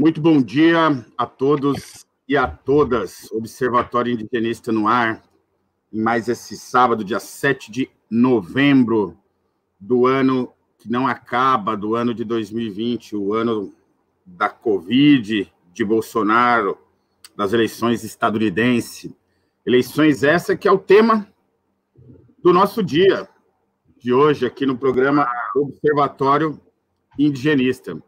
Muito bom dia a todos e a todas. Observatório Indigenista no ar, mais esse sábado, dia 7 de novembro do ano que não acaba, do ano de 2020, o ano da Covid, de Bolsonaro, das eleições estadunidenses. Eleições essa que é o tema do nosso dia de hoje aqui no programa Observatório Indigenista.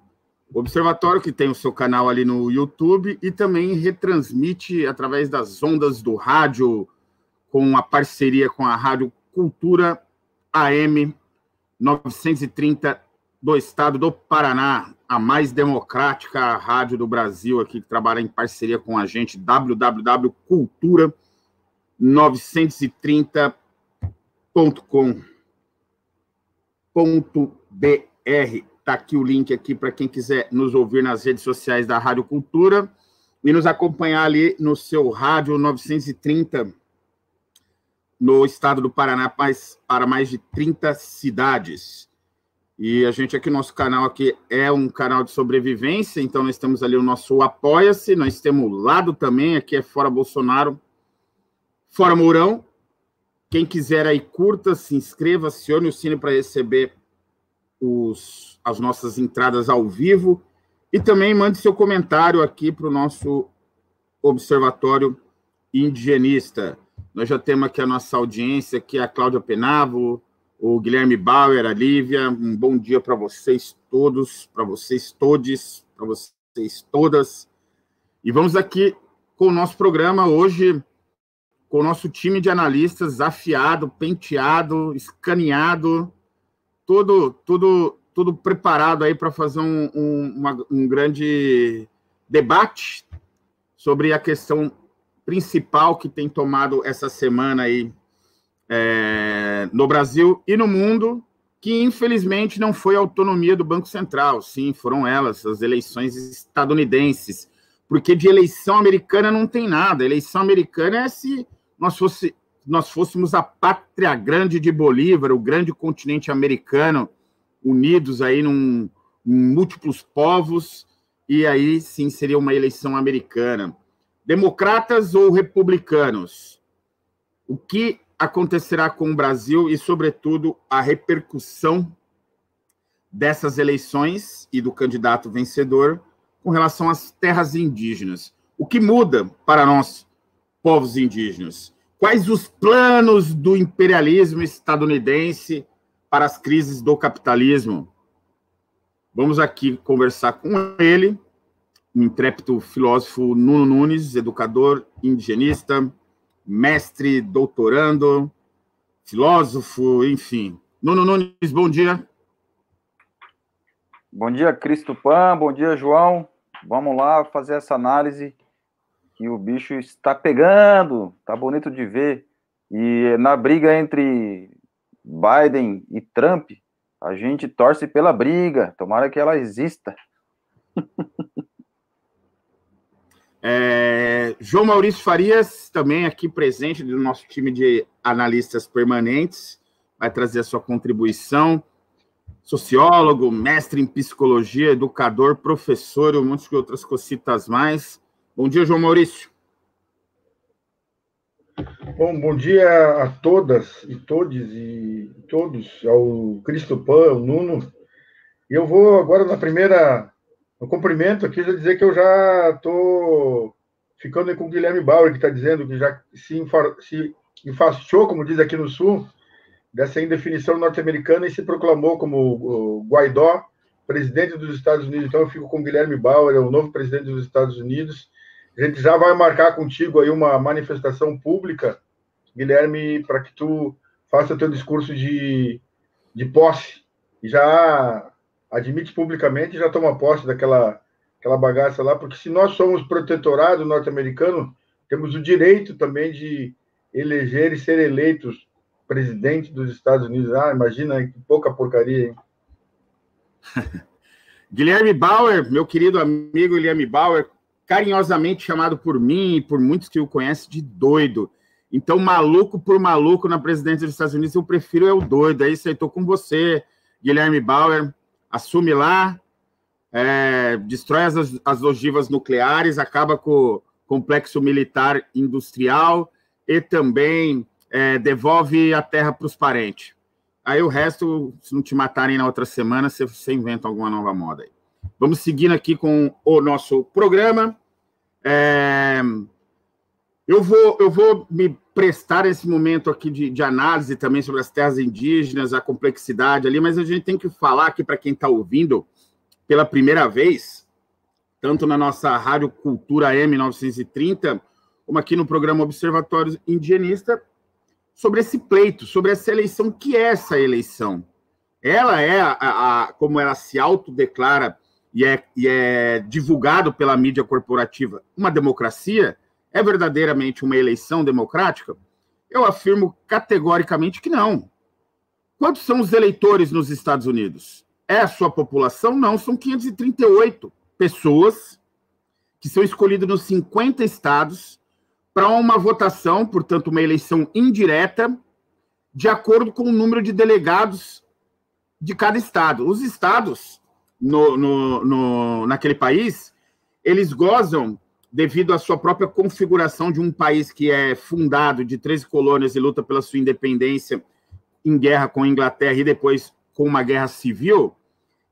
O Observatório que tem o seu canal ali no YouTube e também retransmite através das ondas do rádio com a parceria com a Rádio Cultura AM 930 do estado do Paraná, a mais democrática rádio do Brasil aqui que trabalha em parceria com a gente www.cultura 930.com.br Está aqui o link aqui para quem quiser nos ouvir nas redes sociais da Rádio Cultura e nos acompanhar ali no seu rádio 930 no estado do Paraná para mais de 30 cidades. E a gente aqui, nosso canal aqui é um canal de sobrevivência, então nós temos ali o nosso Apoia-se, nós temos o lado também, aqui é Fora Bolsonaro, Fora Mourão. Quem quiser aí, curta, se inscreva, acione o sino para receber os as nossas entradas ao vivo e também mande seu comentário aqui para o nosso Observatório Indigenista. Nós já temos aqui a nossa audiência, que é a Cláudia Penavo, o Guilherme Bauer, a Lívia. Um bom dia para vocês todos, para vocês todos, para vocês todas. E vamos aqui com o nosso programa hoje, com o nosso time de analistas afiado, penteado, escaneado, tudo, tudo tudo preparado aí para fazer um, um, uma, um grande debate sobre a questão principal que tem tomado essa semana aí é, no Brasil e no mundo, que infelizmente não foi a autonomia do Banco Central, sim, foram elas, as eleições estadunidenses, porque de eleição americana não tem nada, eleição americana é se nós, fosse, nós fôssemos a pátria grande de Bolívar, o grande continente americano, unidos aí num, em múltiplos povos, e aí sim seria uma eleição americana. Democratas ou republicanos? O que acontecerá com o Brasil e, sobretudo, a repercussão dessas eleições e do candidato vencedor com relação às terras indígenas? O que muda para nós, povos indígenas? Quais os planos do imperialismo estadunidense para as crises do capitalismo. Vamos aqui conversar com ele, o intrépido filósofo Nuno Nunes, educador indigenista, mestre, doutorando, filósofo, enfim. Nuno Nunes, bom dia. Bom dia, Cristo Pan, bom dia, João. Vamos lá fazer essa análise que o bicho está pegando, tá bonito de ver. E na briga entre Biden e Trump, a gente torce pela briga, tomara que ela exista. É, João Maurício Farias, também aqui presente do nosso time de analistas permanentes, vai trazer a sua contribuição. Sociólogo, mestre em psicologia, educador, professor um monte de outras cositas mais. Bom dia, João Maurício. Bom, bom dia a todas e todos e todos, ao Cristo Pan, ao Nuno. Eu vou agora na primeira, no cumprimento aqui, já dizer que eu já estou ficando com o Guilherme Bauer, que está dizendo que já se, se enfastiou, como diz aqui no Sul, dessa indefinição norte-americana e se proclamou como Guaidó, presidente dos Estados Unidos. Então eu fico com o Guilherme Bauer, é o novo presidente dos Estados Unidos a gente já vai marcar contigo aí uma manifestação pública, Guilherme, para que tu faça teu discurso de, de posse. E já admite publicamente, já toma posse daquela aquela bagaça lá, porque se nós somos protetorado norte-americano, temos o direito também de eleger e ser eleitos presidente dos Estados Unidos. Ah, imagina que pouca porcaria, hein? Guilherme Bauer, meu querido amigo Guilherme Bauer, carinhosamente chamado por mim e por muitos que o conhecem de doido. Então, maluco por maluco na presidência dos Estados Unidos, eu prefiro é o doido. É isso aí, estou com você, Guilherme Bauer. Assume lá, é, destrói as, as ogivas nucleares, acaba com o complexo militar industrial e também é, devolve a terra para os parentes. Aí o resto, se não te matarem na outra semana, você, você inventa alguma nova moda aí. Vamos seguindo aqui com o nosso programa. É, eu, vou, eu vou me prestar esse momento aqui de, de, análise também sobre as terras indígenas, a complexidade ali, mas a gente tem que falar aqui para quem está ouvindo pela primeira vez, tanto na nossa Rádio Cultura M930, como aqui no programa Observatório Indigenista, sobre esse pleito, sobre essa eleição. Que é essa eleição? Ela é, a, a, como ela se autodeclara e é, e é divulgado pela mídia corporativa, uma democracia? É verdadeiramente uma eleição democrática? Eu afirmo categoricamente que não. Quantos são os eleitores nos Estados Unidos? É a sua população? Não, são 538 pessoas que são escolhidas nos 50 estados para uma votação, portanto, uma eleição indireta, de acordo com o número de delegados de cada estado. Os estados no, no, no, naquele país, eles gozam, devido à sua própria configuração de um país que é fundado de 13 colônias e luta pela sua independência em guerra com a Inglaterra e depois com uma guerra civil,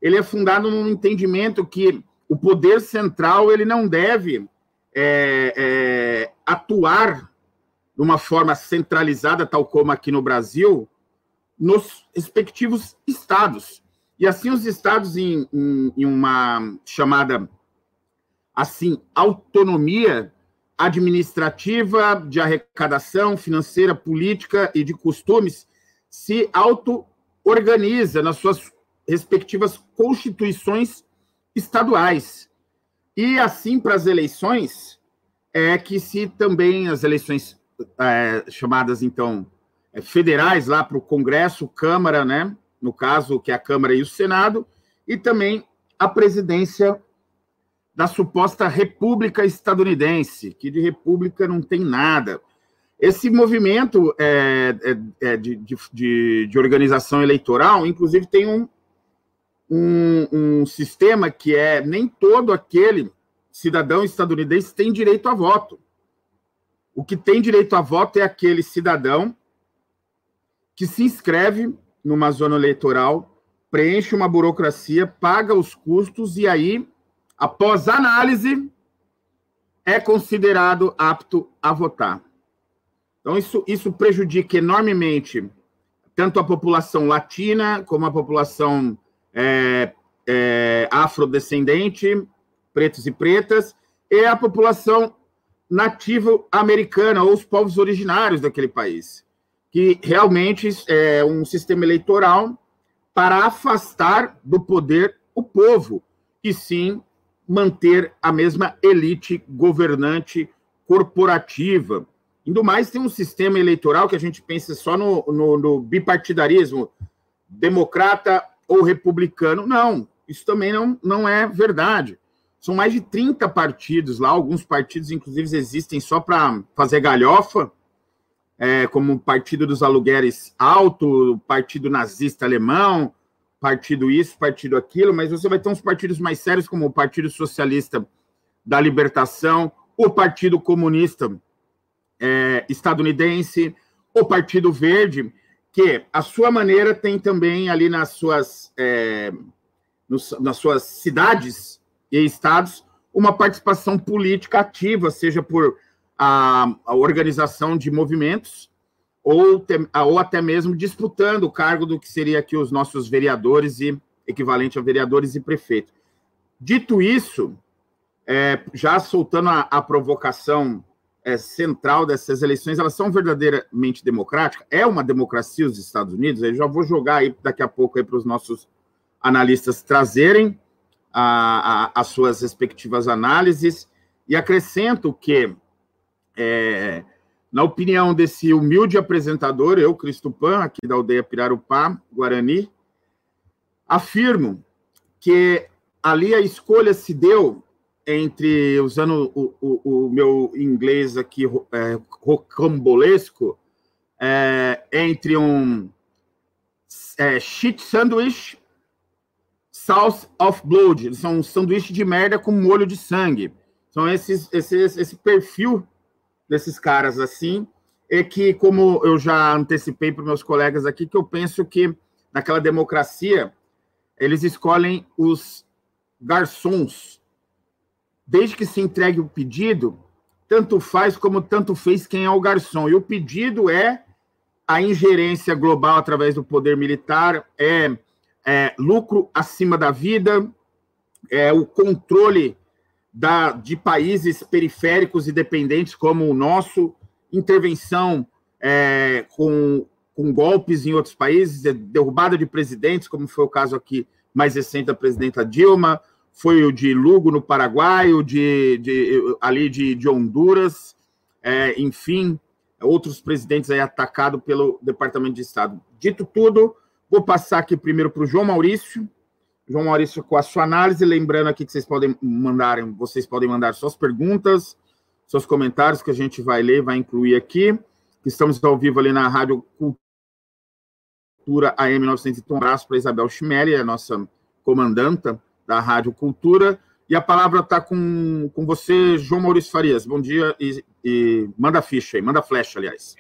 ele é fundado num entendimento que o poder central ele não deve é, é, atuar de uma forma centralizada, tal como aqui no Brasil, nos respectivos estados. E assim os estados, em, em, em uma chamada assim autonomia administrativa, de arrecadação financeira, política e de costumes, se auto-organiza nas suas respectivas constituições estaduais. E assim, para as eleições, é que se também as eleições é, chamadas, então, é, federais, lá para o Congresso, Câmara, né? No caso, que é a Câmara e o Senado, e também a presidência da suposta República Estadunidense, que de República não tem nada. Esse movimento é, é, é de, de, de, organização eleitoral, inclusive, tem um, um, um sistema que é nem todo aquele cidadão estadunidense tem direito a voto. O que tem direito a voto é aquele cidadão que se inscreve numa zona eleitoral, preenche uma burocracia, paga os custos e aí, após análise, é considerado apto a votar. Então, isso, isso prejudica enormemente tanto a população latina como a população é, é, afrodescendente, pretos e pretas, e a população nativa americana, ou os povos originários daquele país, que realmente é um sistema eleitoral para afastar do poder o povo, e sim manter a mesma elite governante corporativa. Indo mais, tem um sistema eleitoral que a gente pensa só no, no, no bipartidarismo, democrata ou republicano. Não, isso também não, não é verdade. São mais de 30 partidos lá, alguns partidos, inclusive, existem só para fazer galhofa, é, como o Partido dos Aluguéis Alto, Partido Nazista Alemão, partido isso, partido aquilo, mas você vai ter uns partidos mais sérios, como o Partido Socialista da Libertação, o Partido Comunista é, Estadunidense, o Partido Verde, que a sua maneira tem também ali nas suas, é, nos, nas suas cidades e estados uma participação política ativa, seja por a, a organização de movimentos ou, te, ou até mesmo disputando o cargo do que seria aqui os nossos vereadores e equivalente a vereadores e prefeitos. Dito isso, é, já soltando a, a provocação é, central dessas eleições, elas são verdadeiramente democráticas? É uma democracia os Estados Unidos? Eu já vou jogar aí daqui a pouco para os nossos analistas trazerem a, a, as suas respectivas análises e acrescento que, é, na opinião desse humilde apresentador, eu, Cristo Pan, aqui da aldeia Pirarupá, Guarani, afirmo que ali a escolha se deu entre, usando o, o, o meu inglês aqui é, rocambolesco, é, entre um é, shit sandwich Sauce of Blood, são um sanduíche de merda com molho de sangue. São esses, esses, esse perfil desses caras assim, é que, como eu já antecipei para meus colegas aqui, que eu penso que naquela democracia eles escolhem os garçons. Desde que se entregue o pedido, tanto faz como tanto fez quem é o garçom. E o pedido é a ingerência global através do poder militar, é, é lucro acima da vida, é o controle da, de países periféricos e dependentes como o nosso, intervenção é, com, com golpes em outros países, derrubada de presidentes, como foi o caso aqui mais recente da presidenta Dilma, foi o de Lugo, no Paraguai, o de, de ali de, de Honduras, é, enfim, outros presidentes aí atacados pelo Departamento de Estado. Dito tudo, vou passar aqui primeiro para o João Maurício. João Maurício, com a sua análise, lembrando aqui que vocês podem mandar, vocês podem mandar suas perguntas, seus comentários que a gente vai ler, vai incluir aqui. Estamos ao vivo ali na Rádio Cultura AM 901. Um abraço para Isabel Schmelli, a nossa comandanta da Rádio Cultura. E a palavra está com, com você, João Maurício Farias. Bom dia e, e manda ficha aí, manda flecha, aliás.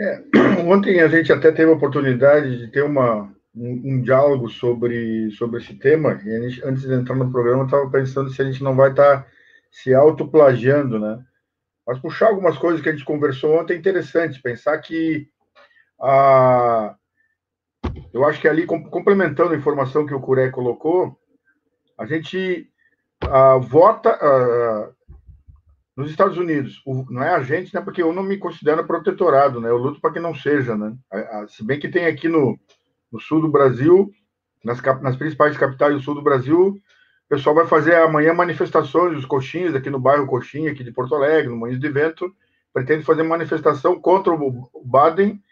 É, ontem a gente até teve a oportunidade de ter uma, um, um diálogo sobre, sobre esse tema. E gente, antes de entrar no programa, eu estava pensando se a gente não vai estar tá se autoplagiando, né? Mas puxar algumas coisas que a gente conversou ontem é interessante. Pensar que a, eu acho que ali, complementando a informação que o Curé colocou, a gente uh, vota uh, nos Estados Unidos. O, não é a gente, né? Porque eu não me considero protetorado, né? Eu luto para que não seja, né? Se bem que tem aqui no, no sul do Brasil, nas, nas principais capitais do sul do Brasil, o pessoal vai fazer amanhã manifestações dos coxinhas aqui no bairro Coxinha, aqui de Porto Alegre, no Moinhos de Vento, pretende fazer manifestação contra o Baden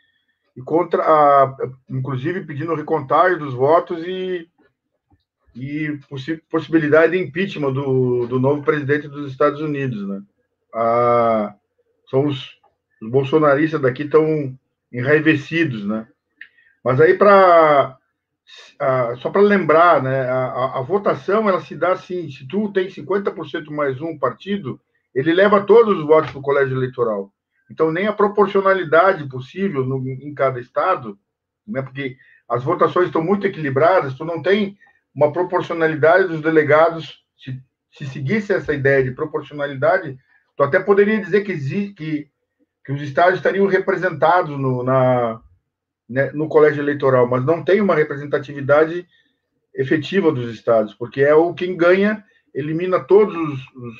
e contra, a, inclusive pedindo recontagem dos votos e, e possi possibilidade de impeachment do, do novo presidente dos Estados Unidos, né? Ah, são os, os bolsonaristas daqui estão enraivecidos, né? Mas aí para só para lembrar, né, a, a, votação ela se dá assim, se tu tem 50% mais um partido, ele leva todos os votos para o colégio eleitoral. Então, nem a proporcionalidade possível no, em cada estado, né, porque as votações estão muito equilibradas, tu não tem uma proporcionalidade dos delegados. Se, se seguisse essa ideia de proporcionalidade, tu até poderia dizer que, que, que os estados estariam representados no, na, né, no colégio eleitoral, mas não tem uma representatividade efetiva dos estados, porque é o quem ganha elimina todos os, os,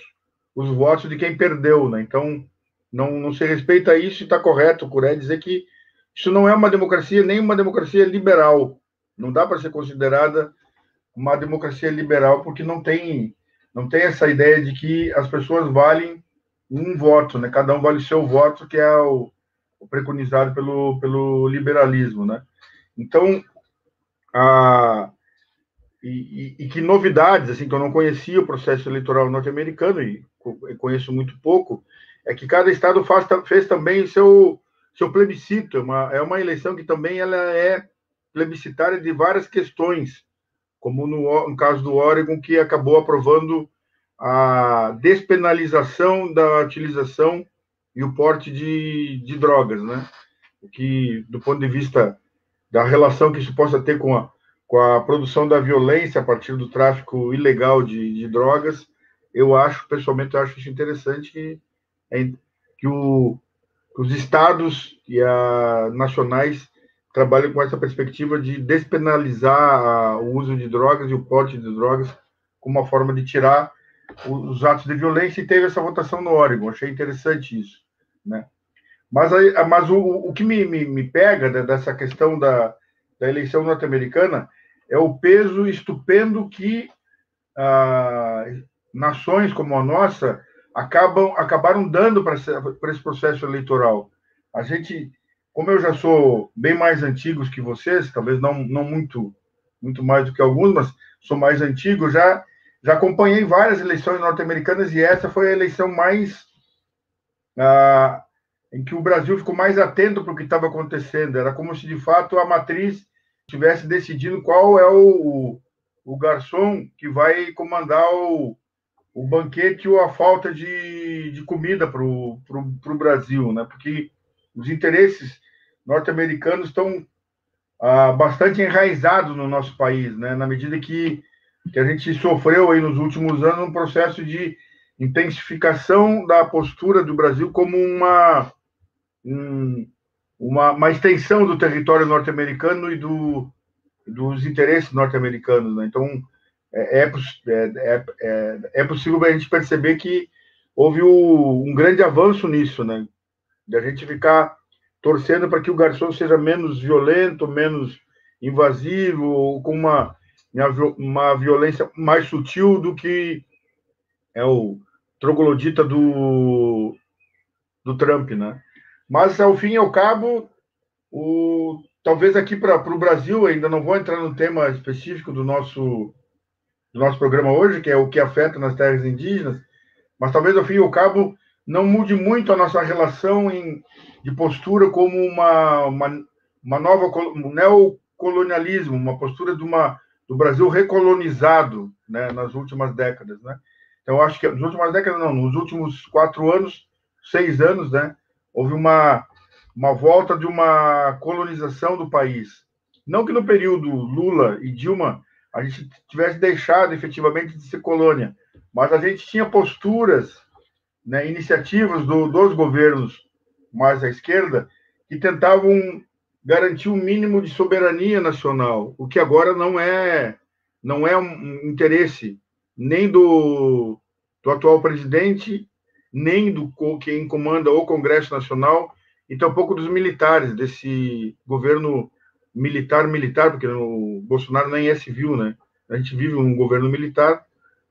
os votos de quem perdeu, né? Então, não, não se respeita isso e está correto, Curé, dizer que isso não é uma democracia, nem uma democracia liberal. Não dá para ser considerada uma democracia liberal, porque não tem, não tem essa ideia de que as pessoas valem um voto, né? Cada um vale seu voto, que é o, o preconizado pelo, pelo liberalismo, né? Então, a, e, e, e, que novidades, assim, que eu não conhecia o processo eleitoral norte-americano e conheço muito pouco, é que cada estado faz, fez também seu, seu plebiscito. É uma, é uma eleição que também ela é plebiscitária de várias questões, como no, no caso do Oregon, que acabou aprovando a despenalização da utilização e o porte de, de drogas, né? Que, do ponto de vista da relação que isso possa ter com a, com a produção da violência a partir do tráfico ilegal de, de drogas, eu acho, pessoalmente, eu acho isso interessante é que, o, que os estados e a nacionais trabalham com essa perspectiva de despenalizar o uso de drogas e o porte de drogas como uma forma de tirar os atos de violência e teve essa votação no Oregon. Achei interessante isso, né? Mas, aí, mas o, o que me, me, me pega dessa questão da, da eleição norte-americana é o peso estupendo que ah, nações como a nossa acabam, acabaram dando para esse processo eleitoral. A gente, como eu já sou bem mais antigos que vocês, talvez não, não muito, muito mais do que alguns, mas sou mais antigo, já, já acompanhei várias eleições norte-americanas e essa foi a eleição mais. Ah, em que o Brasil ficou mais atento para o que estava acontecendo. Era como se, de fato, a matriz estivesse decidindo qual é o, o garçom que vai comandar o, o banquete ou a falta de, de comida para o Brasil, né? Porque os interesses norte-americanos estão ah, bastante enraizados no nosso país, né? Na medida que, que a gente sofreu aí nos últimos anos um processo de intensificação da postura do Brasil como uma, um, uma, uma extensão do território norte-americano e do, dos interesses norte-americanos. Né? Então, é, é, é, é, é possível a gente perceber que houve o, um grande avanço nisso, né? De a gente ficar torcendo para que o garçom seja menos violento, menos invasivo, com uma, uma violência mais sutil do que é o troglodita do, do Trump, né? Mas, ao fim e ao cabo, o, talvez aqui para o Brasil, ainda não vou entrar no tema específico do nosso, do nosso programa hoje, que é o que afeta nas terras indígenas, mas talvez, ao fim e ao cabo, não mude muito a nossa relação em, de postura como uma, uma, uma nova um neocolonialismo, uma postura de uma, do Brasil recolonizado né, nas últimas décadas. Né? Então, acho que nas últimas décadas, não, nos últimos quatro anos, seis anos, né, houve uma, uma volta de uma colonização do país. Não que no período Lula e Dilma a gente tivesse deixado efetivamente de ser colônia, mas a gente tinha posturas né, iniciativas do, dos governos mais à esquerda que tentavam garantir um mínimo de soberania nacional, o que agora não é não é um interesse nem do, do atual presidente, nem do quem comanda o Congresso Nacional, e tampouco dos militares, desse governo militar militar, porque o Bolsonaro nem é civil, né? A gente vive um governo militar,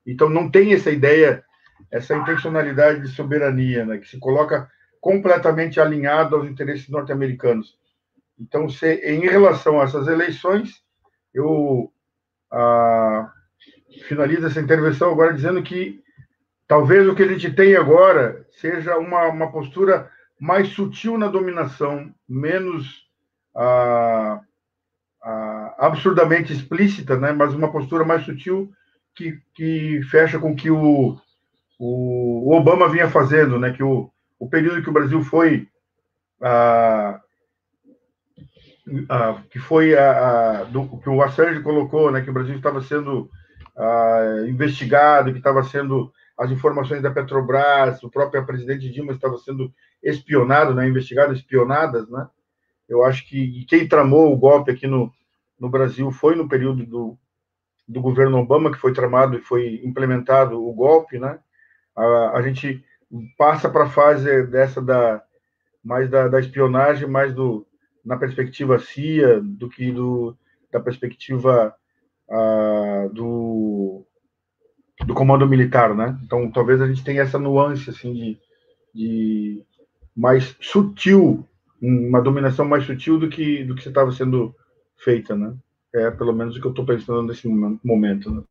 então não tem essa ideia essa intencionalidade de soberania, né, que se coloca completamente alinhado aos interesses norte-americanos. Então, se, em relação a essas eleições, eu ah, finalizo essa intervenção agora dizendo que talvez o que a gente tem agora seja uma, uma postura mais sutil na dominação, menos ah, ah, absurdamente explícita, né, mas uma postura mais sutil que, que fecha com que o, o, o Obama vinha fazendo, né? Que o, o período que o Brasil foi ah, que foi a, a do, que o Assange colocou, né? Que o Brasil estava sendo investigado, que estava sendo as informações da Petrobras, o próprio presidente Dilma estava sendo espionado, né? Investigado, espionadas, né? Eu acho que quem tramou o golpe aqui no, no Brasil foi no período do, do governo Obama que foi tramado e foi implementado o golpe, né? a, a gente passa para a fase dessa da mais da, da, espionagem, mais do na perspectiva CIA do que do, da perspectiva do, do comando militar, né? Então, talvez a gente tenha essa nuance assim de, de mais sutil, uma dominação mais sutil do que do que estava sendo feita, né? É pelo menos o que eu estou pensando nesse momento. Né?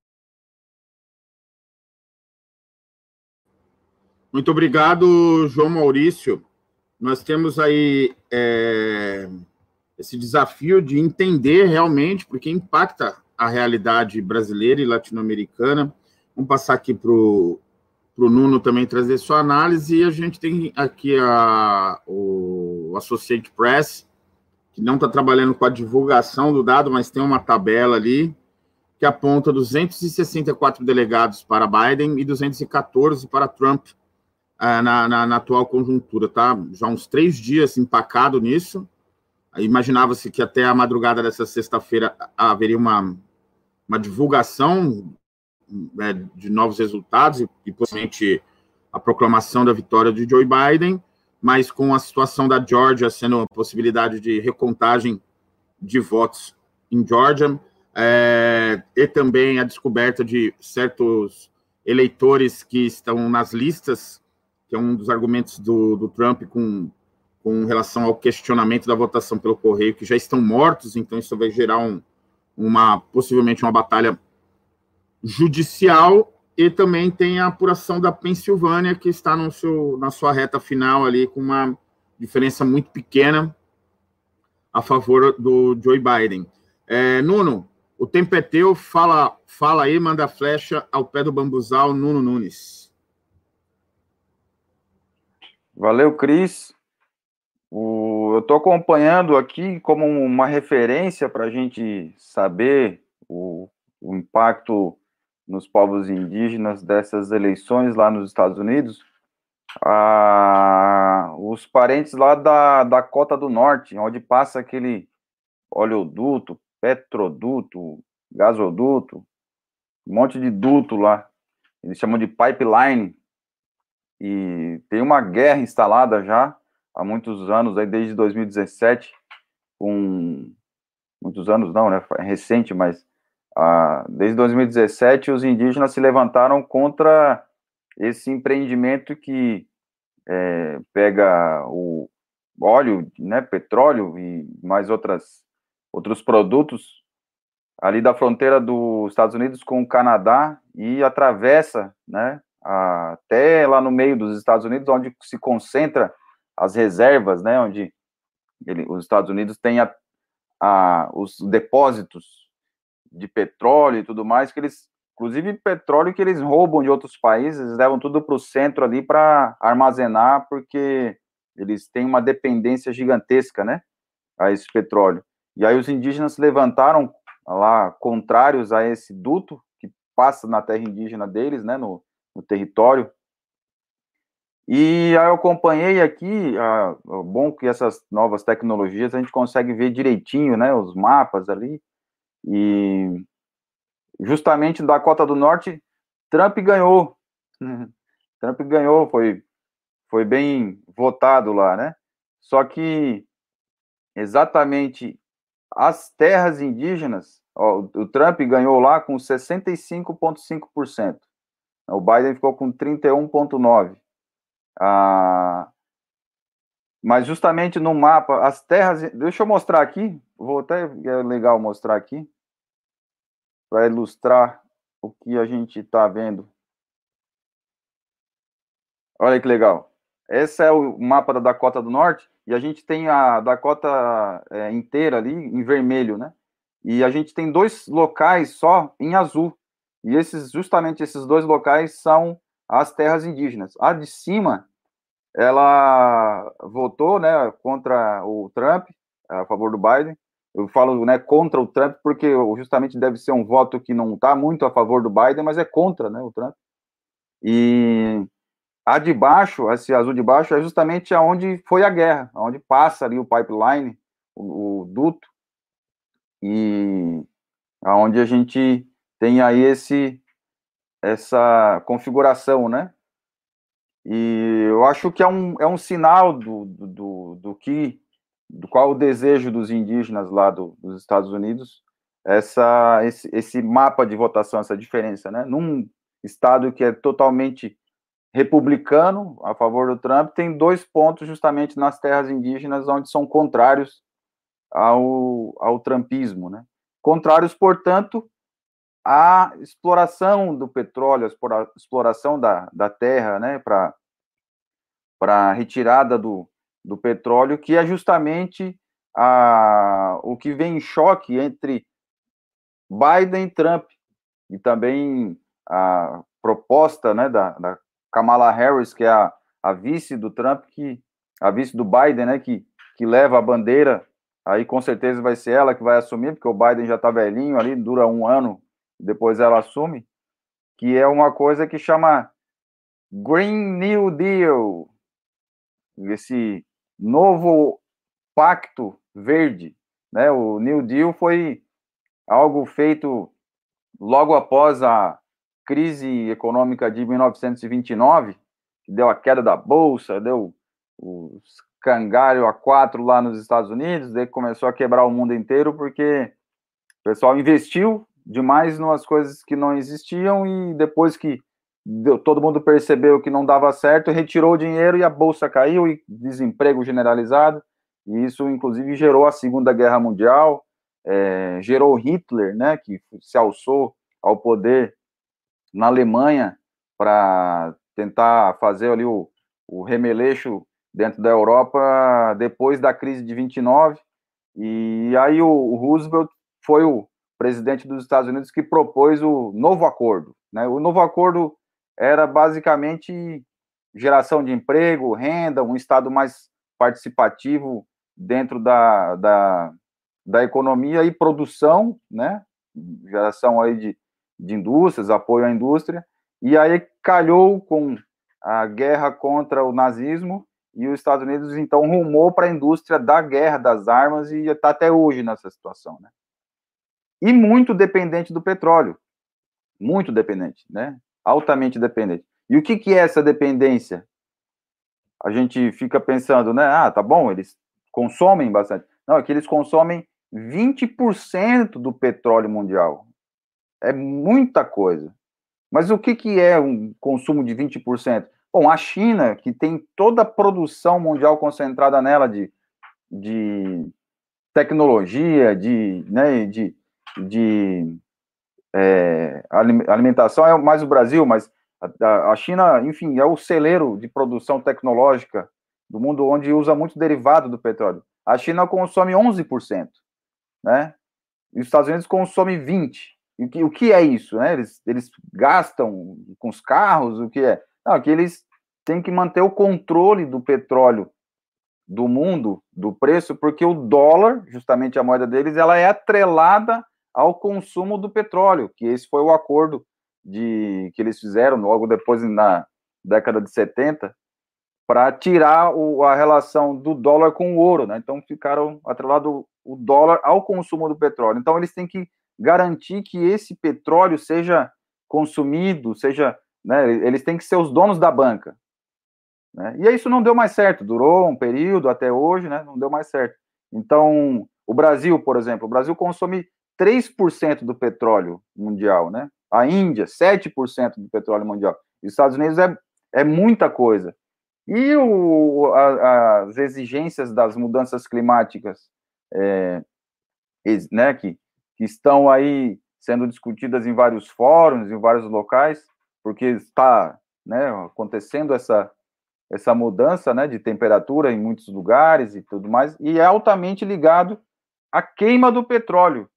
Muito obrigado, João Maurício. Nós temos aí é, esse desafio de entender realmente, porque impacta a realidade brasileira e latino-americana. Vamos passar aqui para o Nuno também trazer sua análise. E a gente tem aqui a, o Associate Press, que não está trabalhando com a divulgação do dado, mas tem uma tabela ali que aponta 264 delegados para Biden e 214 para Trump na, na, na, atual conjuntura, tá? Já uns três dias empacado nisso. Imaginava-se que até a madrugada dessa sexta-feira haveria uma, uma divulgação é, de novos resultados e, e possivelmente a proclamação da vitória de Joe Biden, mas com a situação da Georgia sendo a possibilidade de recontagem de votos em Georgia, é, e também a descoberta de certos eleitores que estão nas listas que é um dos argumentos do, do Trump com, com relação ao questionamento da votação pelo correio, que já estão mortos, então isso vai gerar um, uma possivelmente uma batalha judicial e também tem a apuração da Pensilvânia que está no seu, na sua reta final ali com uma diferença muito pequena a favor do Joe Biden. É, Nuno, o tempo é teu, fala, fala aí, manda flecha ao pé do bambuzal, Nuno Nunes. Valeu, Cris. O, eu estou acompanhando aqui como uma referência para a gente saber o, o, impacto nos povos indígenas dessas eleições lá nos Estados Unidos. Ah, os parentes lá da Dakota do Norte, onde passa aquele oleoduto, petroduto, gasoduto, um monte de duto lá. Eles chamam de pipeline. E tem uma guerra instalada já há muitos anos, aí desde 2017, com muitos anos não, né? É recente, mas ah, desde 2017 os indígenas se levantaram contra esse empreendimento que é, pega o óleo, né, petróleo e mais outras outros produtos ali da fronteira dos Estados Unidos com o Canadá e atravessa, né, até lá no meio dos Estados Unidos, onde se concentra as reservas, né, onde ele, os Estados Unidos têm a, a, os depósitos de petróleo e tudo mais, que eles, inclusive petróleo que eles roubam de outros países, eles levam tudo para o centro ali para armazenar, porque eles têm uma dependência gigantesca, né, a esse petróleo. E aí os indígenas se levantaram lá contrários a esse duto que passa na terra indígena deles, né, no, no território. E aí eu acompanhei aqui, ah, bom que essas novas tecnologias a gente consegue ver direitinho, né, os mapas ali, e justamente da Cota do Norte, Trump ganhou, Trump ganhou, foi, foi bem votado lá, né, só que exatamente as terras indígenas, ó, o Trump ganhou lá com 65,5%. O Biden ficou com 31,9%. Ah, mas justamente no mapa, as terras. Deixa eu mostrar aqui. Vou até. É legal mostrar aqui. Para ilustrar o que a gente está vendo. Olha que legal. Esse é o mapa da Dakota do Norte e a gente tem a Dakota é, inteira ali em vermelho, né? E a gente tem dois locais só em azul. E esses, justamente esses dois locais são as terras indígenas. A de cima, ela votou, né, contra o Trump, a favor do Biden. Eu falo, né, contra o Trump porque justamente deve ser um voto que não está muito a favor do Biden, mas é contra, né, o Trump. E a de baixo, esse azul de baixo, é justamente aonde foi a guerra, onde passa ali o pipeline, o, o duto, e aonde a gente tem aí esse essa configuração, né? E eu acho que é um, é um sinal do, do, do que do qual o desejo dos indígenas lá do, dos Estados Unidos essa esse, esse mapa de votação essa diferença né num estado que é totalmente republicano a favor do Trump tem dois pontos justamente nas terras indígenas onde são contrários ao, ao trumpismo, né? Contrários, portanto, à exploração do petróleo, a exploração da, da terra, né? Para para retirada do, do petróleo, que é justamente a, o que vem em choque entre Biden e Trump, e também a proposta né, da, da Kamala Harris, que é a, a vice do Trump, que a vice do Biden, né, que, que leva a bandeira, aí com certeza vai ser ela que vai assumir, porque o Biden já está velhinho ali, dura um ano, depois ela assume, que é uma coisa que chama Green New Deal, esse novo pacto verde, né? O New Deal foi algo feito logo após a crise econômica de 1929, que deu a queda da bolsa, deu o cangalho a quatro lá nos Estados Unidos, daí começou a quebrar o mundo inteiro porque o pessoal investiu demais nas coisas que não existiam e depois que deu, todo mundo percebeu que não dava certo, retirou o dinheiro e a bolsa caiu e desemprego generalizado e isso inclusive gerou a Segunda Guerra Mundial, é, gerou Hitler, né, que se alçou ao poder na Alemanha para tentar fazer ali o, o remeleixo dentro da Europa depois da crise de 29. E aí o, o Roosevelt foi o presidente dos Estados Unidos que propôs o novo acordo. Né? O novo acordo era basicamente geração de emprego, renda, um Estado mais participativo dentro da, da, da economia e produção, né? geração aí de, de indústrias, apoio à indústria, e aí calhou com a guerra contra o nazismo e os Estados Unidos então rumou para a indústria da guerra das armas e está até hoje nessa situação, né? E muito dependente do petróleo, muito dependente, né? Altamente dependente. E o que, que é essa dependência? A gente fica pensando, né? Ah, tá bom, eles consomem bastante. Não, é que eles consomem 20% do petróleo mundial. É muita coisa. Mas o que, que é um consumo de 20%? Bom, a China, que tem toda a produção mundial concentrada nela de, de tecnologia, de, né, de, de é, alimentação, é mais o Brasil, mas a, a China, enfim, é o celeiro de produção tecnológica do mundo onde usa muito derivado do petróleo. A China consome 11%, né? E os Estados Unidos consomem 20%. O que, o que é isso? Né? Eles, eles gastam com os carros? O que é? Não, que eles têm que manter o controle do petróleo do mundo, do preço, porque o dólar, justamente a moeda deles, ela é atrelada ao consumo do petróleo, que esse foi o acordo de que eles fizeram logo depois na década de 70 para tirar o, a relação do dólar com o ouro, né? Então ficaram atrelado o dólar ao consumo do petróleo. Então eles têm que garantir que esse petróleo seja consumido, seja, né, eles têm que ser os donos da banca. Né? E isso não deu mais certo, durou um período até hoje, né, não deu mais certo. Então, o Brasil, por exemplo, o Brasil consome 3% do petróleo mundial, né? A Índia, 7% do petróleo mundial. Os Estados Unidos é, é muita coisa. E o, a, as exigências das mudanças climáticas, é, né, que que estão aí sendo discutidas em vários fóruns, em vários locais, porque está né, acontecendo essa, essa mudança né, de temperatura em muitos lugares e tudo mais, e é altamente ligado à queima do petróleo.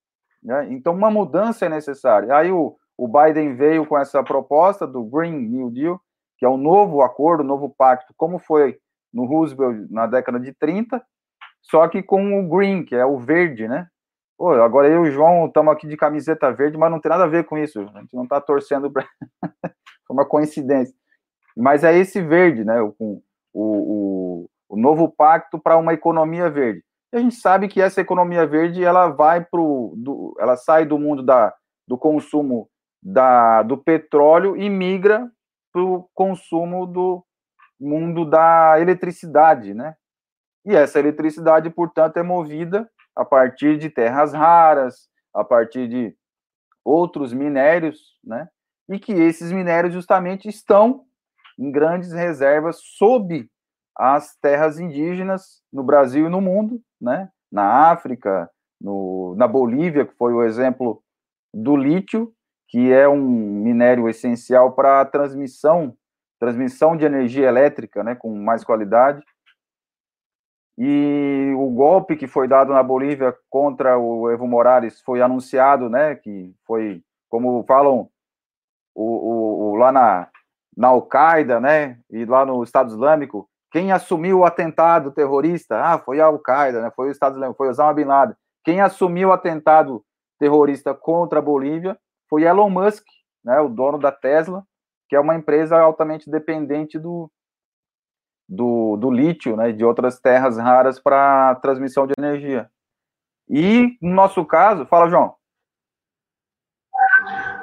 Né? Então, uma mudança é necessária. Aí o, o Biden veio com essa proposta do Green New Deal, que é um novo acordo, um novo pacto, como foi no Roosevelt na década de 30, só que com o green, que é o verde, né? Pô, agora eu e o João estamos aqui de camiseta verde, mas não tem nada a ver com isso. A gente não está torcendo para. Foi uma coincidência. Mas é esse verde, né? O, o, o, o novo pacto para uma economia verde. E a gente sabe que essa economia verde ela vai para o. Ela sai do mundo da, do consumo da, do petróleo e migra para o consumo do mundo da eletricidade, né? E essa eletricidade, portanto, é movida a partir de terras raras, a partir de outros minérios, né? E que esses minérios justamente estão em grandes reservas sob as terras indígenas no Brasil e no mundo, né? Na África, no, na Bolívia, que foi o exemplo do lítio, que é um minério essencial para a transmissão, transmissão de energia elétrica, né, com mais qualidade. E o golpe que foi dado na Bolívia contra o Evo Morales foi anunciado, né? Que foi, como falam o, o, o lá na, na Al-Qaeda, né? E lá no Estado Islâmico, quem assumiu o atentado terrorista? Ah, foi a Al-Qaeda, né? Foi o Estado Islâmico, foi Osama Bin Laden. Quem assumiu o atentado terrorista contra a Bolívia foi Elon Musk, né? O dono da Tesla, que é uma empresa altamente dependente do, do, do lítio, né, de outras terras raras para transmissão de energia. E, no nosso caso, fala, João.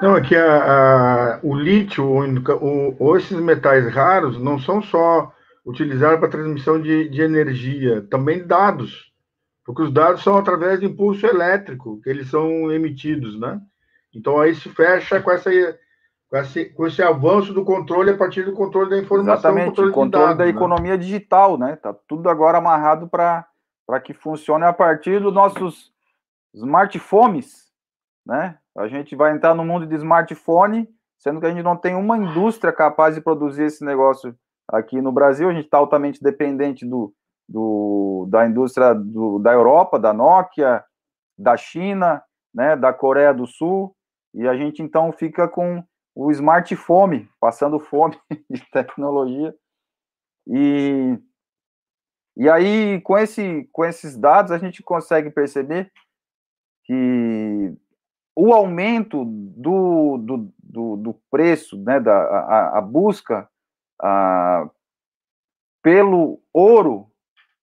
Não, é que a, a, o lítio, o, o, esses metais raros, não são só utilizados para transmissão de, de energia, também dados, porque os dados são através de impulso elétrico que eles são emitidos, né? Então aí se fecha com essa com esse, com esse avanço do controle a partir do controle da informação. Exatamente, controle, controle dados, da né? economia digital, né? Tá tudo agora amarrado para que funcione a partir dos nossos smartphones, né? A gente vai entrar no mundo de smartphone, sendo que a gente não tem uma indústria capaz de produzir esse negócio aqui no Brasil. A gente está altamente dependente do, do, da indústria do, da Europa, da Nokia, da China, né, da Coreia do Sul, e a gente então fica com o smartphone, passando fome de tecnologia. E, e aí, com, esse, com esses dados, a gente consegue perceber que o aumento do, do, do, do preço, né, da, a, a busca a, pelo ouro,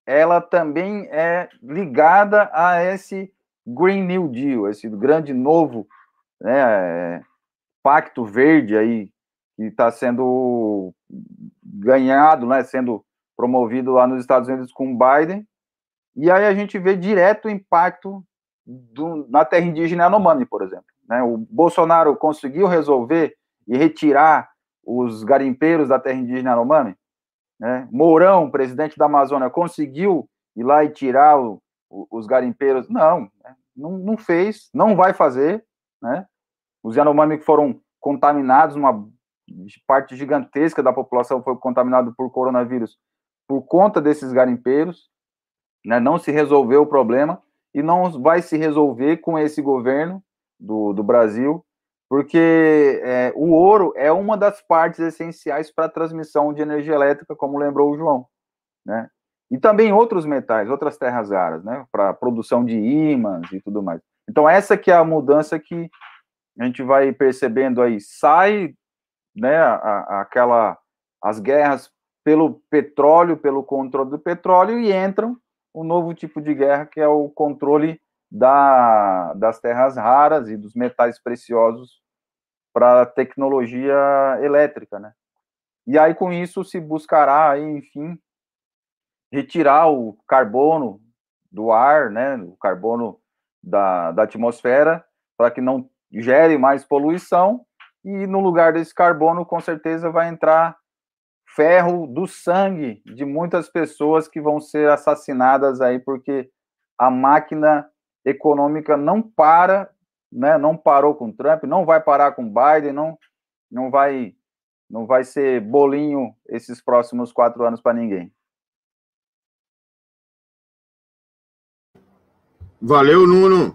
ela também é ligada a esse Green New Deal, esse grande novo né, pacto verde aí que está sendo ganhado, né, sendo promovido lá nos Estados Unidos com Biden, e aí a gente vê direto o impacto do, na terra indígena Yanomami, por exemplo. Né? O Bolsonaro conseguiu resolver e retirar os garimpeiros da terra indígena Yanomami. Né? Mourão, presidente da Amazônia, conseguiu ir lá e tirar o, os garimpeiros? Não, né? não, não fez, não vai fazer. Né? Os Yanomami foram contaminados, uma parte gigantesca da população foi contaminada por coronavírus por conta desses garimpeiros, né? não se resolveu o problema e não vai se resolver com esse governo do, do Brasil, porque é, o ouro é uma das partes essenciais para a transmissão de energia elétrica, como lembrou o João, né? E também outros metais, outras terras raras, né? Para produção de ímãs e tudo mais. Então essa que é a mudança que a gente vai percebendo aí, sai, né? A, aquela as guerras pelo petróleo, pelo controle do petróleo e entram um novo tipo de guerra que é o controle da, das terras raras e dos metais preciosos para tecnologia elétrica, né? E aí com isso se buscará enfim, retirar o carbono do ar, né, o carbono da, da atmosfera, para que não gere mais poluição, e no lugar desse carbono, com certeza, vai entrar ferro do sangue de muitas pessoas que vão ser assassinadas aí, porque a máquina econômica não para, né, não parou com Trump, não vai parar com Biden, não, não vai não vai ser bolinho esses próximos quatro anos para ninguém. Valeu, Nuno.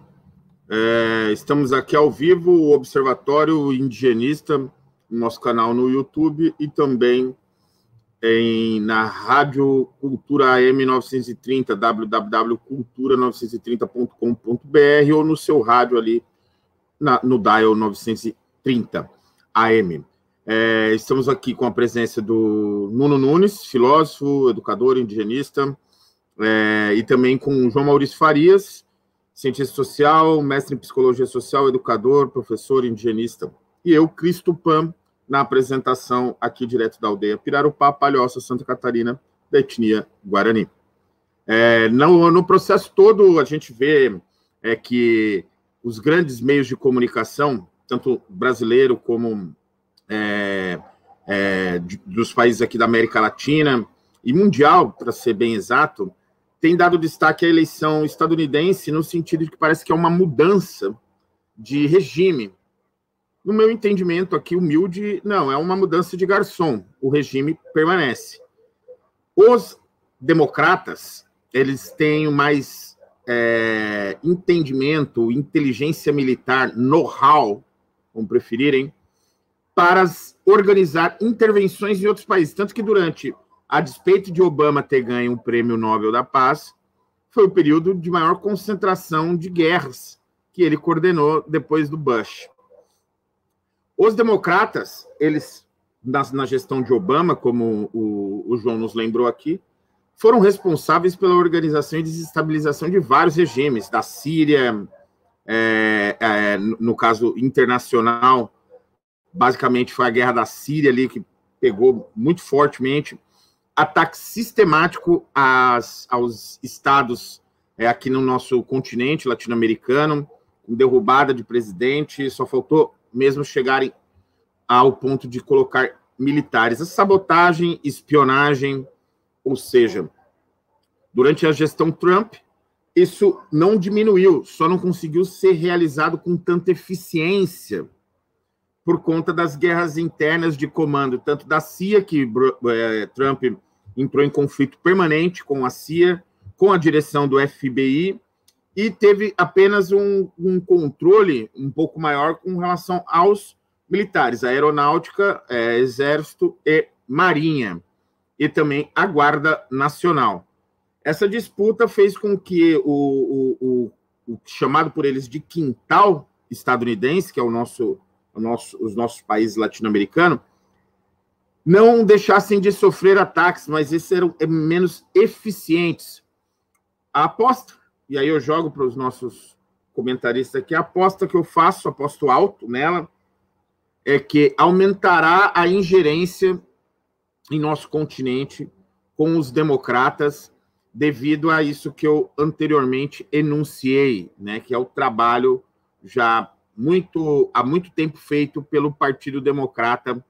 É, estamos aqui ao vivo, o Observatório Indigenista, nosso canal no YouTube e também em, na Rádio Cultura AM 930, www.cultura930.com.br ou no seu rádio ali na, no Dial 930 AM. É, estamos aqui com a presença do Nuno Nunes, filósofo, educador, indigenista, é, e também com João Maurício Farias, cientista social, mestre em psicologia social, educador, professor, indigenista. E eu, Cristo Pan, na apresentação aqui direto da aldeia Pirarupá, Palhoça, Santa Catarina, da etnia Guarani. É, no, no, processo todo, a gente vê é, que os grandes meios de comunicação, tanto brasileiro como é, é, dos países aqui da América Latina e mundial, para ser bem exato, tem dado destaque à eleição estadunidense no sentido de que parece que é uma mudança de regime no meu entendimento aqui, humilde, não, é uma mudança de garçom. O regime permanece. Os democratas, eles têm mais é, entendimento, inteligência militar, know-how, como preferirem, para organizar intervenções em outros países. Tanto que durante, a despeito de Obama ter ganho o Prêmio Nobel da Paz, foi o período de maior concentração de guerras que ele coordenou depois do Bush. Os democratas, eles, na, na gestão de Obama, como o, o, João nos lembrou aqui, foram responsáveis pela organização e desestabilização de vários regimes, da Síria, é, é, no caso internacional, basicamente foi a guerra da Síria ali que pegou muito fortemente, ataque sistemático às, aos estados é, aqui no nosso continente latino-americano, derrubada de presidente, só faltou mesmo chegarem ao ponto de colocar militares. A sabotagem, espionagem, ou seja, durante a gestão Trump, isso não diminuiu, só não conseguiu ser realizado com tanta eficiência por conta das guerras internas de comando, tanto da CIA, que é, Trump entrou em conflito permanente com a CIA, com a direção do FBI e teve apenas um, um controle um pouco maior com relação aos militares, aeronáutica, é, exército e marinha, e também a Guarda Nacional. Essa disputa fez com que o, o, o, o chamado por eles de quintal estadunidense, que é o nosso, nosso os nossos países latino-americanos, não deixassem de sofrer ataques, mas esses eram menos eficientes. A aposta e aí eu jogo para os nossos comentaristas aqui, a aposta que eu faço, aposto alto nela, é que aumentará a ingerência em nosso continente com os democratas devido a isso que eu anteriormente enunciei, né, que é o trabalho já muito há muito tempo feito pelo Partido Democrata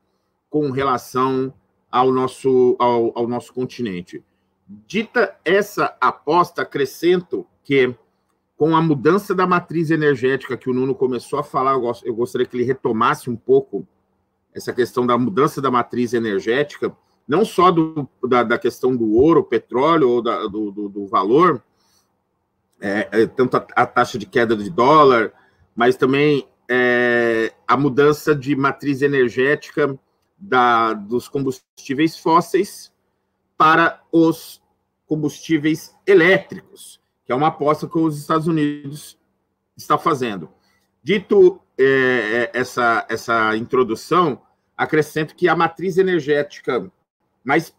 com relação ao nosso ao, ao nosso continente. Dita essa aposta, acrescento que com a mudança da matriz energética que o Nuno começou a falar, eu, gostaria que ele retomasse um pouco essa questão da mudança da matriz energética, não só do, da, da, questão do ouro, petróleo ou da, do, do, do, valor, é, é, tanto a, a, taxa de queda de dólar, mas também é, a mudança de matriz energética da, dos combustíveis fósseis para os combustíveis elétricos que é uma aposta que os Estados Unidos está fazendo. Dito é, é, essa, essa introdução, acrescento que a matriz energética mais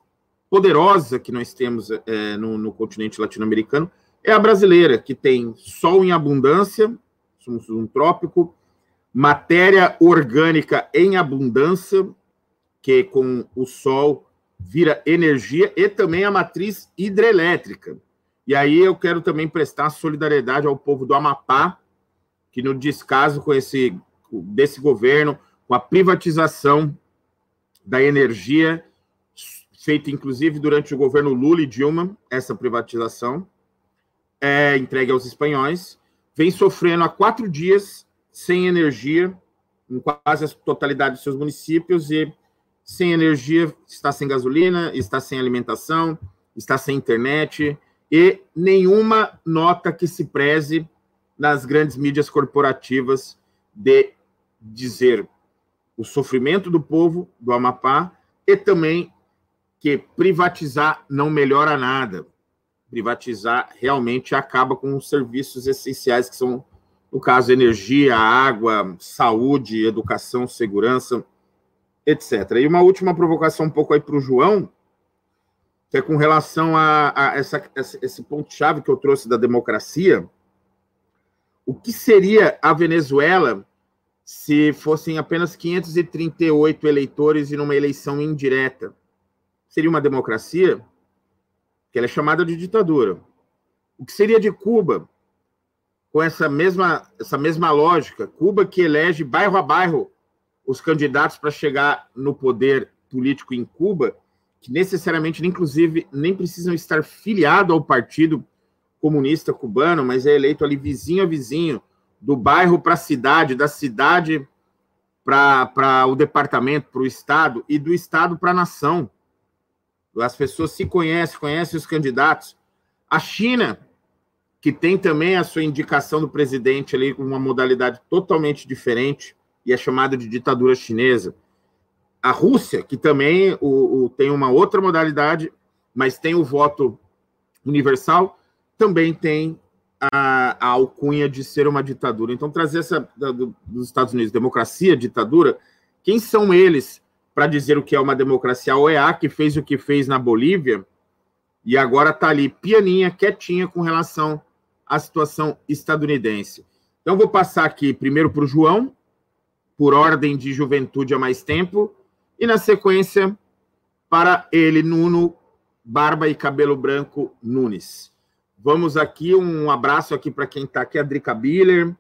poderosa que nós temos é, no, no, continente latino-americano é a brasileira, que tem sol em abundância, somos um trópico, matéria orgânica em abundância, que com o sol vira energia, e também a matriz hidrelétrica, e aí eu quero também prestar solidariedade ao povo do Amapá, que no descaso com esse desse governo, com a privatização da energia, feita inclusive durante o governo Lula e Dilma, essa privatização, é entregue aos espanhóis, vem sofrendo há quatro dias sem energia, em quase a totalidade dos seus municípios, e sem energia, está sem gasolina, está sem alimentação, está sem internet, e nenhuma nota que se preze nas grandes mídias corporativas de dizer o sofrimento do povo do Amapá e também que privatizar não melhora nada. Privatizar realmente acaba com os serviços essenciais que são, no caso, energia, água, saúde, educação, segurança, etc. E uma última provocação um pouco aí para o João, que é com relação a, a essa, esse ponto-chave que eu trouxe da democracia. O que seria a Venezuela se fossem apenas 538 eleitores e numa eleição indireta? Seria uma democracia? Que ela é chamada de ditadura. O que seria de Cuba com essa mesma, essa mesma lógica? Cuba que elege bairro a bairro os candidatos para chegar no poder político em Cuba que necessariamente, inclusive, nem precisam estar filiados ao Partido Comunista Cubano, mas é eleito ali vizinho a vizinho, do bairro para a cidade, da cidade para o departamento, para o Estado, e do Estado para a nação. As pessoas se conhecem, conhecem os candidatos. A China, que tem também a sua indicação do presidente ali com uma modalidade totalmente diferente, e é chamada de ditadura chinesa a Rússia, que também o, o, tem uma outra modalidade, mas tem o voto universal, também tem a, a alcunha de ser uma ditadura. Então, trazer essa da, do, dos Estados Unidos, democracia, ditadura, quem são eles para dizer o que é uma democracia? A OEA, que fez o que fez na Bolívia, e agora está ali pianinha, quietinha com relação à situação estadunidense. Então, vou passar aqui primeiro para o João, por ordem de juventude há mais tempo, e na sequência, para ele, Nuno, barba e cabelo branco Nunes. Vamos aqui, um abraço aqui para quem está aqui, a Drica Biller,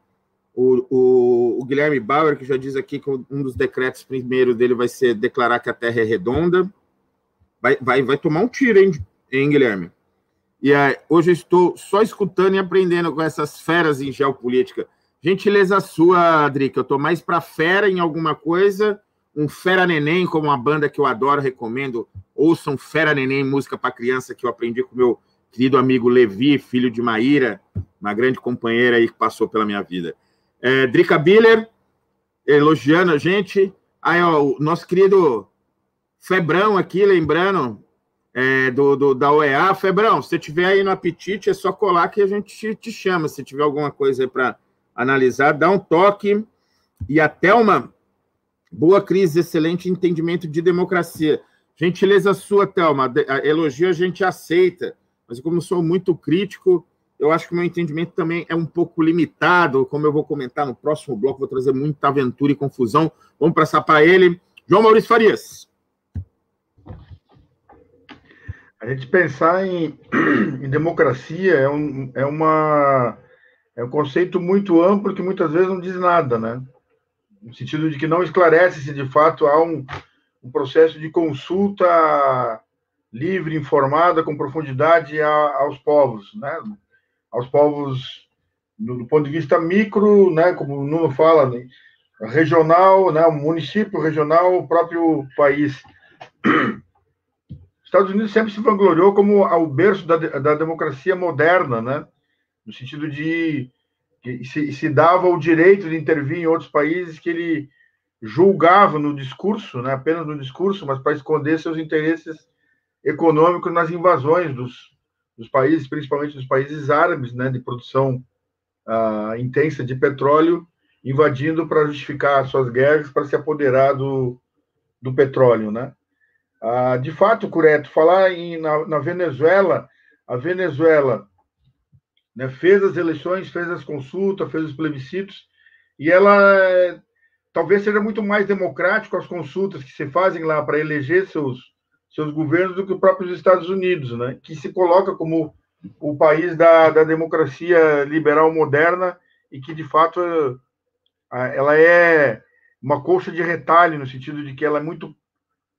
o, o, o, Guilherme Bauer, que já diz aqui que um dos decretos primeiros dele vai ser declarar que a Terra é redonda. Vai, vai, vai tomar um tiro, hein, hein Guilherme? E hoje eu estou só escutando e aprendendo com essas feras em geopolítica. Gentileza sua, Drica, eu estou mais para fera em alguma coisa um Fera Neném, como uma banda que eu adoro, recomendo. Ouçam Fera Neném, música para criança que eu aprendi com meu querido amigo Levi, filho de Maíra, uma grande companheira aí que passou pela minha vida. É, Drica Biller, elogiando a gente. Aí, ó, o nosso querido Febrão aqui, lembrando, é, do, do, da OEA. Febrão, se tiver aí no apetite, é só colar que a gente te, te chama. Se tiver alguma coisa aí para analisar, dá um toque. E a Thelma, boa crise, excelente entendimento de democracia. Gentileza sua, Thelma. Elogio a gente aceita, mas como sou muito crítico, eu acho que o meu entendimento também é um pouco limitado, como eu vou comentar no próximo bloco, vou trazer muita aventura e confusão. Vamos passar para ele. João Maurício Farias. A gente pensar em, em democracia é um, é, uma, é um conceito muito amplo que muitas vezes não diz nada, né? No sentido de que não esclarece se de fato há um, um processo de consulta livre, informada, com profundidade a, aos povos, né? Aos povos do, do, ponto de vista micro, né? Como o Nuno fala, né? regional, né? Município regional, o próprio país. Estados Unidos sempre se vangloriou como o berço da, da democracia moderna, né? No sentido de que se, se, dava o direito de intervir em outros países que ele julgava no discurso, né? Apenas no discurso, mas para esconder seus interesses econômicos nas invasões dos, dos países, principalmente dos países árabes, né? De produção uh, intensa de petróleo, invadindo para justificar suas guerras, para se apoderar do, do petróleo, né? Ah, de fato, Cureto, falar em, na, na, Venezuela, a Venezuela né, fez as eleições, fez as consultas, fez os plebiscitos, e ela talvez seja muito mais democrático as consultas que se fazem lá para eleger seus, seus governos do que os próprios Estados Unidos, né, que se coloca como o país da, da democracia liberal moderna e que, de fato, ela é uma colcha de retalho, no sentido de que ela é muito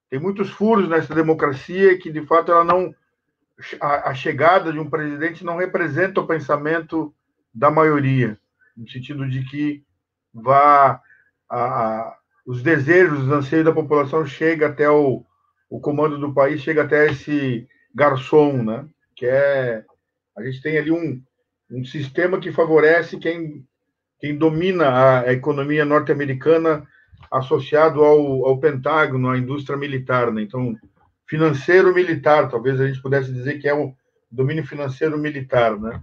tem muitos furos nessa democracia que, de fato, ela não a, a, chegada de um presidente não representa o pensamento da maioria, no sentido de que vá a, a, os desejos, os anseios da população chega até o, o comando do país, chega até esse garçom, né? Que é a gente tem ali um, um sistema que favorece quem quem domina a, economia norte-americana associado ao, ao Pentágono, à indústria militar, né? Então, financeiro militar, talvez a gente pudesse dizer que é o domínio financeiro militar, né?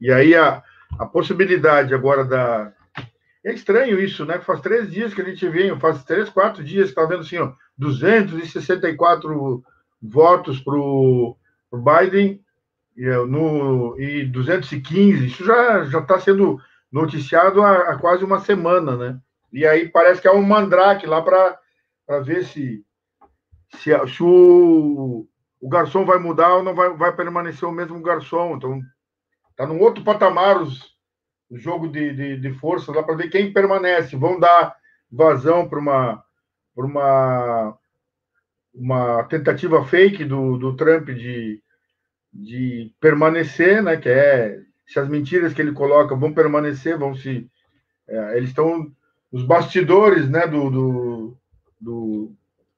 E aí a, a possibilidade agora da é estranho isso, né? Faz três dias que a gente vem, faz três, quatro dias que está vendo assim, ó, 264 votos para o Biden e, no, e 215. Isso já está sendo noticiado há, há quase uma semana, né? E aí parece que é um mandrake lá para ver se, se, se o, o garçom vai mudar ou não vai, vai permanecer o mesmo garçom. Então, tá num outro patamar os, jogo de, de, de força lá para ver quem permanece. Vão dar vazão para uma, uma, uma tentativa fake do, do Trump de, de permanecer, né? Que é se as mentiras que ele coloca vão permanecer, vão se. É, eles estão os bastidores né, do, do, do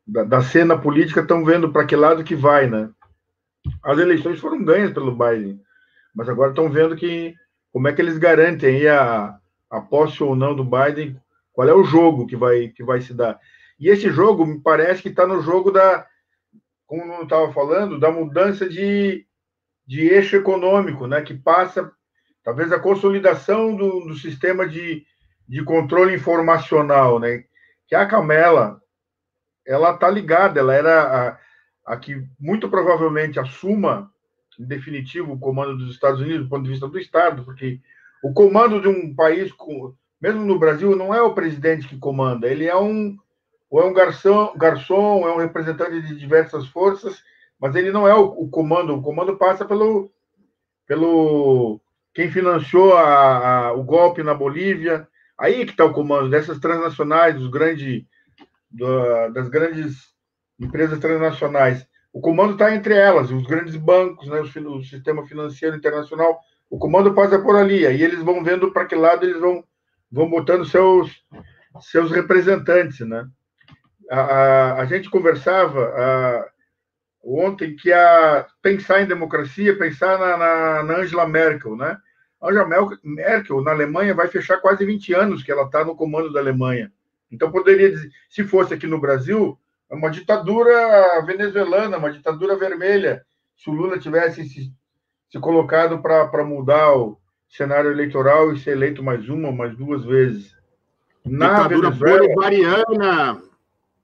da, da, cena política estão vendo para que lado que vai, né? As eleições foram ganhas pelo Biden, mas agora estão vendo que como é que eles garantem a, a posse ou não do Biden, qual é o jogo que vai, que vai se dar. E esse jogo me parece que está no jogo da, como eu estava falando, da mudança de, de eixo econômico, né? Que passa, talvez, a consolidação do, do sistema de, de controle informacional, né? Que a Camela, ela tá ligada, ela era a, a que muito provavelmente assuma definitivo o comando dos Estados Unidos do ponto de vista do Estado, porque o comando de um país, mesmo no Brasil, não é o presidente que comanda, ele é um ou é um garçom, garçom, é um representante de diversas forças, mas ele não é o, o comando. O comando passa pelo pelo quem financiou a, a, o golpe na Bolívia, Aí que está o comando dessas transnacionais, dos grandes, das grandes empresas transnacionais. O comando está entre elas, os grandes bancos, né, o, sistema financeiro internacional. O comando passa por ali. Aí eles vão vendo para que lado eles vão, vão botando seus, seus representantes, né? A, a, a gente conversava, a, ontem que a pensar em democracia, pensar na, na, na Angela Merkel, né? Angela Merkel, na Alemanha, vai fechar quase 20 anos que ela está no comando da Alemanha. Então, poderia dizer, se fosse aqui no Brasil, é uma ditadura venezuelana, uma ditadura vermelha. Se o Lula tivesse se, se colocado para mudar o cenário eleitoral e ser eleito mais uma, mais duas vezes. Na ditadura Venezuela, bolivariana.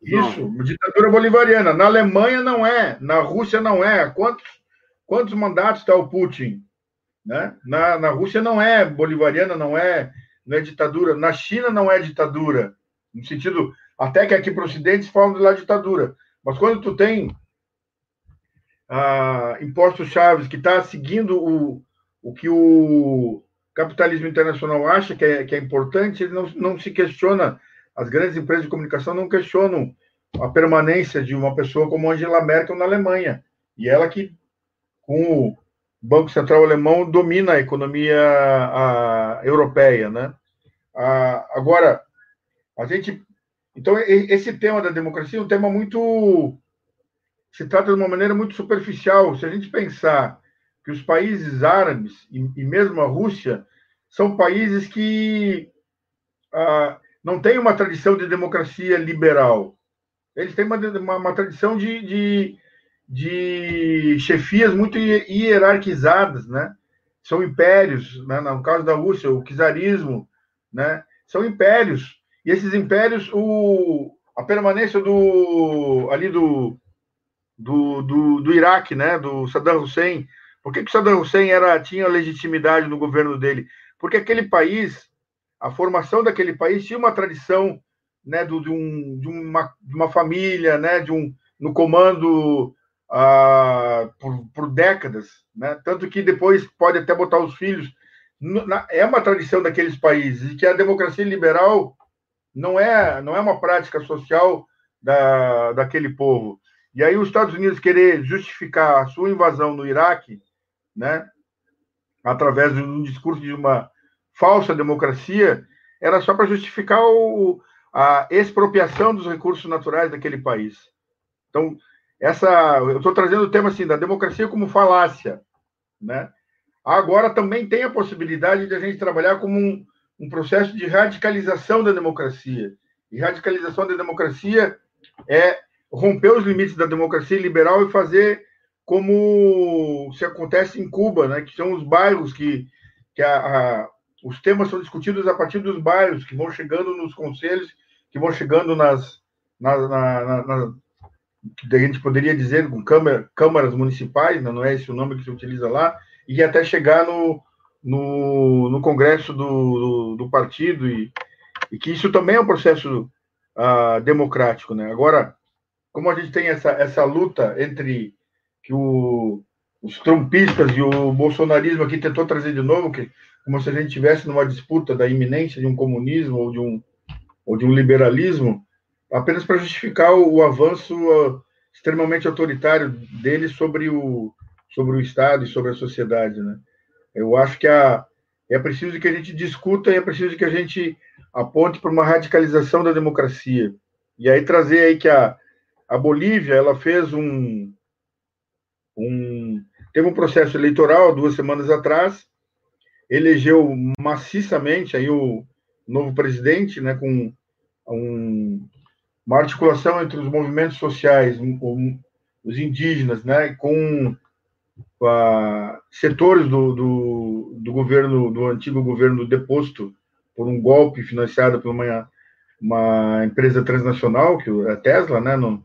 Isso, não. ditadura bolivariana. Na Alemanha não é, na Rússia não é. Quantos, quantos mandatos está o Putin? Né? Na, na Rússia não é bolivariana, não é, não é ditadura. Na China não é ditadura. No sentido, até que aqui para o Ocidente se de lá ditadura. Mas quando tu tem ah, impostos chaves que está seguindo o, o que o capitalismo internacional acha que é, que é importante, ele não, não se questiona, as grandes empresas de comunicação não questionam a permanência de uma pessoa como Angela Merkel na Alemanha. E ela que, com o Banco Central Alemão, domina a economia a, europeia. Né? A, agora, a gente. Então, esse tema da democracia é um tema muito. Se trata de uma maneira muito superficial. Se a gente pensar que os países árabes e, mesmo a Rússia são países que ah, não têm uma tradição de democracia liberal. Eles têm uma, uma, uma tradição de, de, de, chefias muito hierarquizadas, né? São impérios, né? no caso da Rússia, o czarismo, né? São impérios e esses impérios, o, a permanência do ali do, do, do, do Iraque, né, do Saddam Hussein, por que, que Saddam Hussein era, tinha legitimidade no governo dele? Porque aquele país, a formação daquele país tinha uma tradição né, do, de, um, de, uma, de uma família, né, de um, no comando ah, por, por décadas, né? tanto que depois pode até botar os filhos. É uma tradição daqueles países, e que a democracia liberal não é, não é uma prática social da, daquele povo. E aí os Estados Unidos querer justificar a sua invasão no Iraque, né, através de um discurso de uma falsa democracia, era só para justificar o, a expropriação dos recursos naturais daquele país. Então, essa, eu estou trazendo o tema assim da democracia como falácia, né? Agora também tem a possibilidade de a gente trabalhar como um, um processo de radicalização da democracia. E radicalização da democracia é romper os limites da democracia liberal e fazer como se acontece em Cuba, né, que são os bairros que, que a, a, os temas são discutidos a partir dos bairros, que vão chegando nos conselhos, que vão chegando nas, na, na, na, a gente poderia dizer com câmara, câmaras municipais, não é esse o nome que se utiliza lá, e até chegar no, no, no congresso do, do, do partido e, e, que isso também é um processo uh, democrático, né? Agora, como a gente tem essa, essa luta entre que o, os trumpistas e o bolsonarismo aqui tentou trazer de novo, que como se a gente estivesse numa disputa da iminência de um comunismo ou de um, ou de um liberalismo, apenas para justificar o, o avanço uh, extremamente autoritário dele sobre o, sobre o Estado e sobre a sociedade, né? Eu acho que a, é preciso que a gente discuta e é preciso que a gente aponte para uma radicalização da democracia. E aí trazer aí que a, a Bolívia ela fez um, um teve um processo eleitoral duas semanas atrás, elegeu maciçamente aí o novo presidente, né, com um, uma articulação entre os movimentos sociais, um, os indígenas, né, com setores do, do, do, governo, do antigo governo deposto por um golpe financiado por uma, uma empresa transnacional, que é a Tesla, né? No,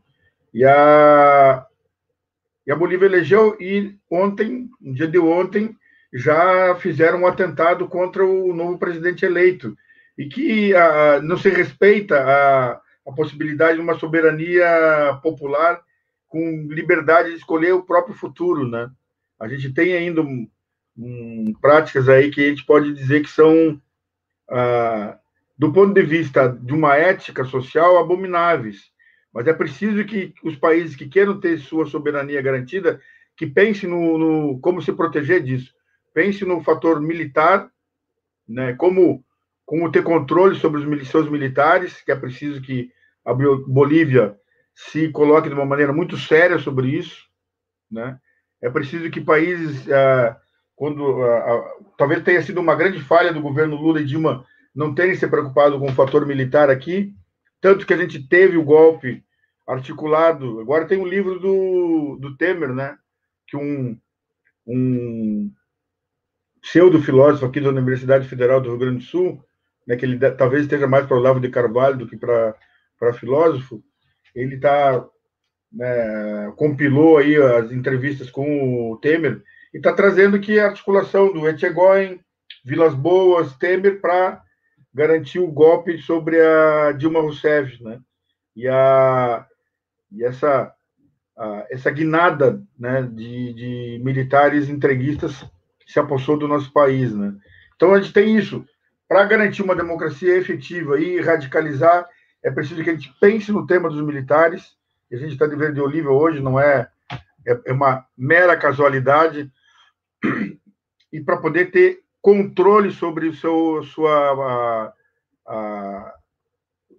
e, a, e a Bolívia elegeu, e ontem, no dia de ontem, já fizeram um atentado contra o novo presidente eleito, e que a, não se respeita a, a possibilidade de uma soberania popular com liberdade de escolher o próprio futuro, né? A gente tem ainda um, um, práticas aí que a gente pode dizer que são, ah, do ponto de vista de uma ética social, abomináveis. Mas é preciso que os países que queiram ter sua soberania garantida, que pensem no, no como se proteger disso. Pense no fator militar, né, como, como ter controle sobre os seus militares, que é preciso que a Bolívia se coloque de uma maneira muito séria sobre isso, né? É preciso que países, ah, quando ah, ah, talvez tenha sido uma grande falha do governo Lula e Dilma não terem se preocupado com o fator militar aqui, tanto que a gente teve o golpe articulado. Agora tem um livro do, do Temer, né? Que um, um pseudo-filósofo aqui da Universidade Federal do Rio Grande do Sul, né, que ele talvez esteja mais para o Olavo de Carvalho do que para filósofo, ele tá, né, compilou aí as entrevistas com o Temer e está trazendo que a articulação do Etchegóin, Vilas Boas, Temer, para garantir o golpe sobre a Dilma Rousseff, né? E, a, e essa, a, essa guinada né, de, de militares entreguistas se apossou do nosso país, né? Então a gente tem isso. Para garantir uma democracia efetiva e radicalizar, é preciso que a gente pense no tema dos militares. A gente está de verde oliva hoje, não é, é, é uma mera casualidade. E para poder ter controle sobre o seu, sua, a, a,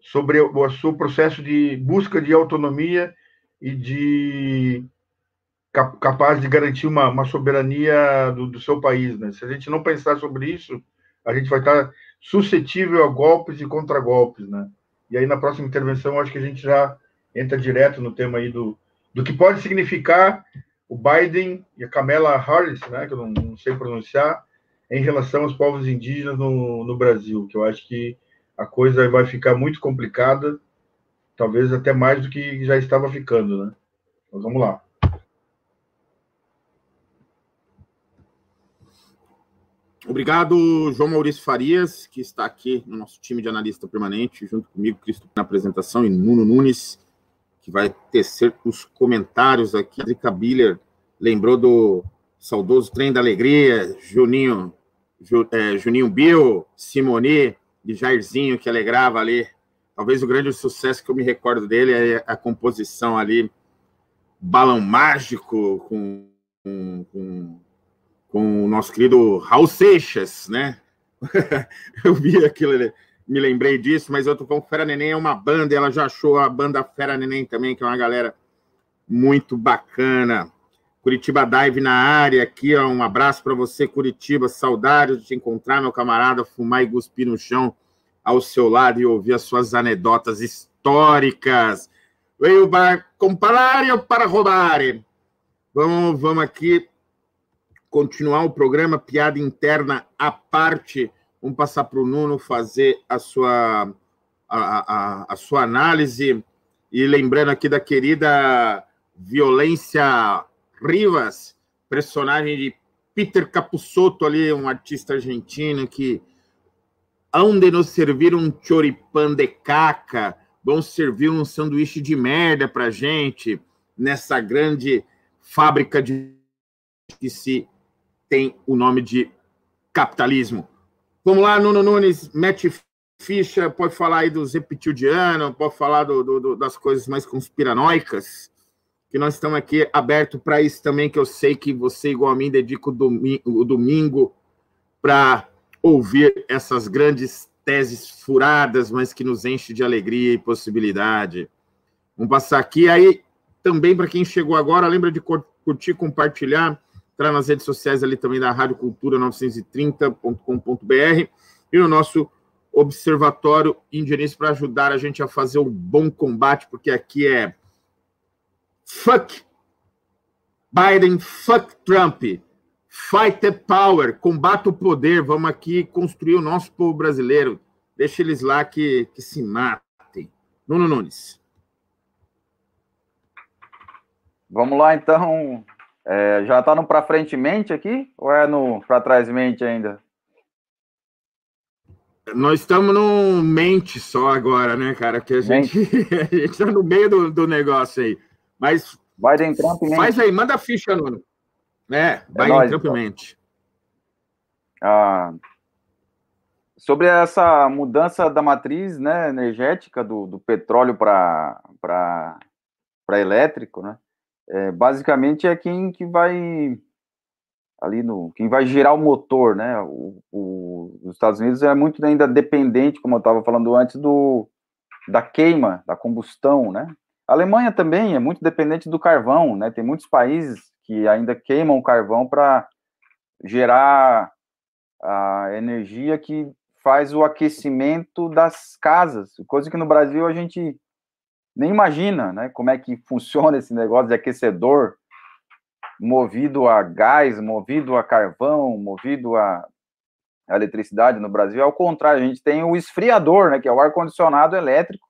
sobre o seu processo de busca de autonomia e de capaz de garantir uma, uma soberania do, do, seu país. Né? Se a gente não pensar sobre isso, a gente vai estar suscetível a golpes e contragolpes. Né? E aí, na próxima intervenção, acho que a gente já entra direto no tema aí do, do que pode significar o Biden e a Kamala Harris, né, que eu não, não sei pronunciar, em relação aos povos indígenas no, no Brasil, que eu acho que a coisa vai ficar muito complicada, talvez até mais do que já estava ficando, né? Mas vamos lá. Obrigado, João Maurício Farias, que está aqui no nosso time de analista permanente, junto comigo, Cristo, na apresentação, e Nuno Nunes, que vai tecer os comentários aqui. Drica Biller lembrou do saudoso Trem da Alegria, Juninho, Ju, é, Juninho Bill, Simone e Jairzinho, que alegrava ali. Talvez o grande sucesso que eu me recordo dele é a composição ali, Balão Mágico, com, com, com com o nosso querido Raul Seixas, né? eu vi aquilo, me lembrei disso, mas eu tô falando Fera Neném é uma banda, ela já achou a banda Fera Neném também, que é uma galera muito bacana. Curitiba Dive na área aqui, ó, um abraço para você, Curitiba, saudade de te encontrar, meu camarada, fumar e cuspir no chão ao seu lado e ouvir as suas anedotas históricas. Veio para comparar para roubar? Vamos, vamos aqui continuar o programa, piada interna à parte. Vamos passar para o Nuno fazer a sua, a, a, a sua análise. E lembrando aqui da querida Violência Rivas, personagem de Peter Capusotto ali, um artista argentino que hão de nos servir um choripan de caca, vão servir um sanduíche de merda para gente nessa grande fábrica de que se tem o nome de capitalismo. Vamos lá, Nuno Nunes, mete ficha, pode falar aí dos reptilianos, pode falar do, do, das coisas mais conspiranoicas, que nós estamos aqui aberto para isso também, que eu sei que você, igual a mim, dedica o domingo, o domingo para ouvir essas grandes teses furadas, mas que nos enche de alegria e possibilidade. Vamos passar aqui. Aí, também, para quem chegou agora, lembra de curtir, compartilhar, entrar nas redes sociais ali também da Rádio Cultura 930.com.br e no nosso Observatório Indianense para ajudar a gente a fazer um bom combate, porque aqui é fuck Biden, fuck Trump, fight the power, combate o poder, vamos aqui construir o nosso povo brasileiro, deixa eles lá que, que se matem. Nuno Nunes. Vamos lá, então, é, já está no para frente mente aqui ou é no para trás mente ainda? Nós estamos no mente só agora, né, cara? Que a gente está no meio do, do negócio aí. Mas Biden Trump mente. Faz aí, manda a ficha, Nuno. É, Biden é Trump então. mente. Ah, sobre essa mudança da matriz né, energética do, do petróleo para elétrico, né? É, basicamente é quem que vai ali no quem vai girar o motor, né? O, o, os Estados Unidos é muito ainda dependente, como eu estava falando antes, do da queima, da combustão, né? A Alemanha também é muito dependente do carvão, né? Tem muitos países que ainda queimam carvão para gerar a energia que faz o aquecimento das casas, coisa que no Brasil a gente nem imagina, né? Como é que funciona esse negócio de aquecedor movido a gás, movido a carvão, movido a, a eletricidade no Brasil. Ao contrário, a gente tem o esfriador, né? Que é o ar condicionado elétrico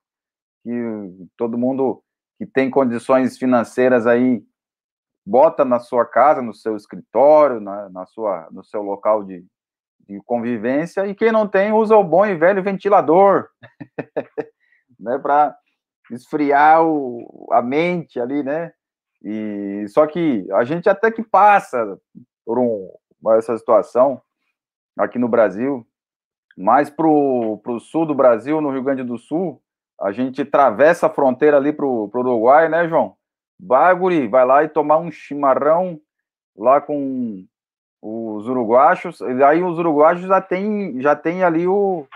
que todo mundo que tem condições financeiras aí bota na sua casa, no seu escritório, na, na sua, no seu local de, de convivência, e quem não tem usa o bom e velho ventilador, né, para esfriar o, a mente ali, né? E só que a gente até que passa por um, essa situação aqui no Brasil, mais para o sul do Brasil, no Rio Grande do Sul, a gente atravessa a fronteira ali para o Uruguai, né, João? Baguri, vai lá e tomar um chimarrão lá com os uruguachos, e aí os uruguachos já tem, já tem ali o,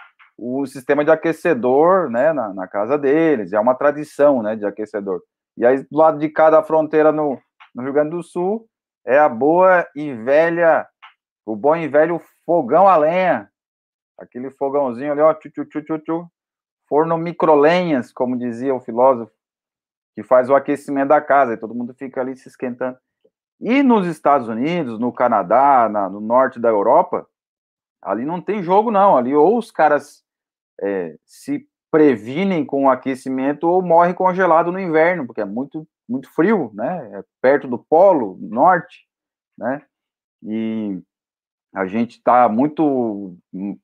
o sistema de aquecedor, né, na, na casa deles, é uma tradição, né, de aquecedor. E aí, do lado de cada fronteira no, no Rio Grande do Sul, é a boa e velha, o bom e velho fogão a lenha, aquele fogãozinho ali, ó, tchu, tchu, tchu, tchu, tchu, forno microlenhas, como dizia o filósofo, que faz o aquecimento da casa, e todo mundo fica ali se esquentando. E nos Estados Unidos, no Canadá, na, no norte da Europa, ali não tem jogo, não. Ali ou os caras é, se previnem com o aquecimento ou morrem congelado no inverno, porque é muito, muito frio, né? É perto do polo norte, né? E a gente está muito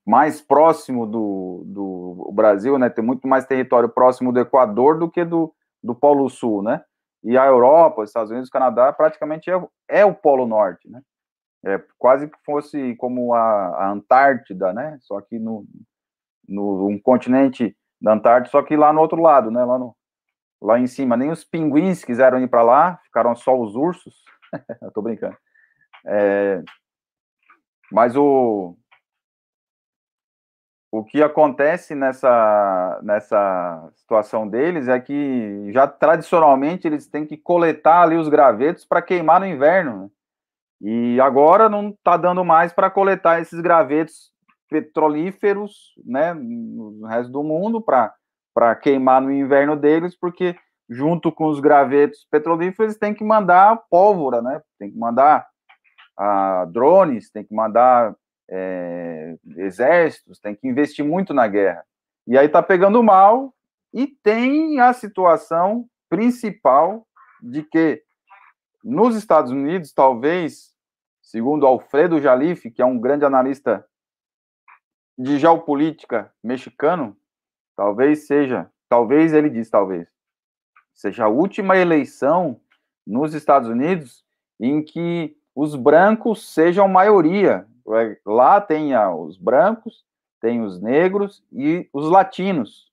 mais próximo do, do Brasil, né? Tem muito mais território próximo do Equador do que do, do Polo Sul, né? E a Europa, os Estados Unidos, o Canadá, praticamente é, é o Polo Norte, né? É quase que fosse como a, a Antártida, né? Só que no, no um continente da Antártida, só que lá no outro lado, né? Lá, no, lá em cima. Nem os pinguins quiseram ir para lá, ficaram só os ursos. Eu tô brincando. É, mas o, o que acontece nessa, nessa situação deles é que já tradicionalmente eles têm que coletar ali os gravetos para queimar no inverno. Né? E agora não está dando mais para coletar esses gravetos petrolíferos né, no resto do mundo para queimar no inverno deles, porque junto com os gravetos petrolíferos tem que mandar pólvora, né? Tem que mandar ah, drones, tem que mandar é, exércitos, tem que investir muito na guerra. E aí está pegando mal, e tem a situação principal de que nos Estados Unidos, talvez, segundo Alfredo Jalife, que é um grande analista de geopolítica mexicano, talvez seja, talvez ele diz talvez, seja a última eleição nos Estados Unidos em que os brancos sejam maioria Lá tem os brancos, tem os negros e os latinos,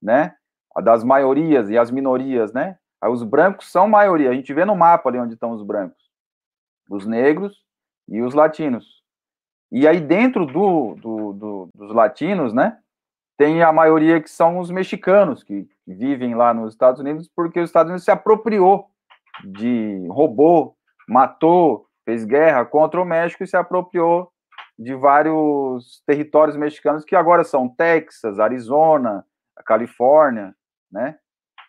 né? Das maiorias e as minorias, né? Os brancos são maioria. A gente vê no mapa ali onde estão os brancos, os negros e os latinos. E aí dentro do, do, do dos latinos, né? Tem a maioria que são os mexicanos que vivem lá nos Estados Unidos porque os Estados Unidos se apropriou de roubou, matou fez guerra contra o México e se apropriou de vários territórios mexicanos que agora são Texas, Arizona, Califórnia, né?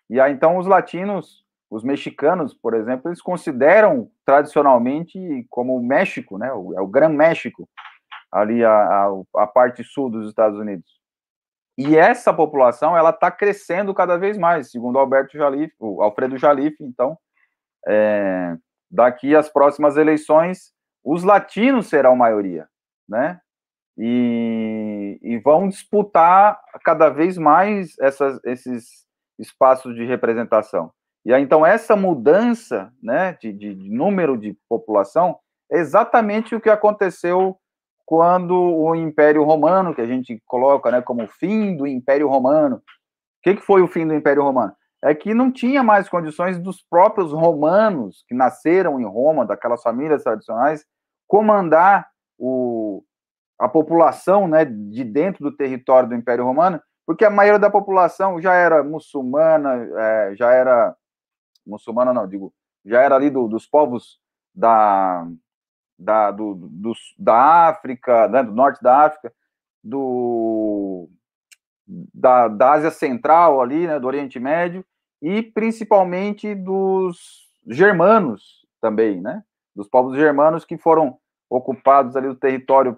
E aí então os latinos, os mexicanos, por exemplo, eles consideram tradicionalmente como o México, né? É o Gran México, ali a, a, a, parte sul dos Estados Unidos. E essa população ela está crescendo cada vez mais, segundo Alberto Jalif, o Alfredo Jalif. Então, é, daqui às próximas eleições, os latinos serão maioria, né? E, e vão disputar cada vez mais essas, esses espaços de representação. E aí, então, essa mudança né, de, de número de população é exatamente o que aconteceu quando o Império Romano, que a gente coloca né, como fim do Império Romano. O que, que foi o fim do Império Romano? é que não tinha mais condições dos próprios romanos, que nasceram em Roma, daquelas famílias tradicionais, comandar o, a população né, de dentro do território do Império Romano, porque a maioria da população já era muçulmana, é, já era muçulmana, não, digo, já era ali do, dos povos da, da, do, do, da África, né, do norte da África, do, da, da Ásia Central ali, né, do Oriente Médio, e principalmente dos germanos também, né, dos povos germanos que foram ocupados ali o território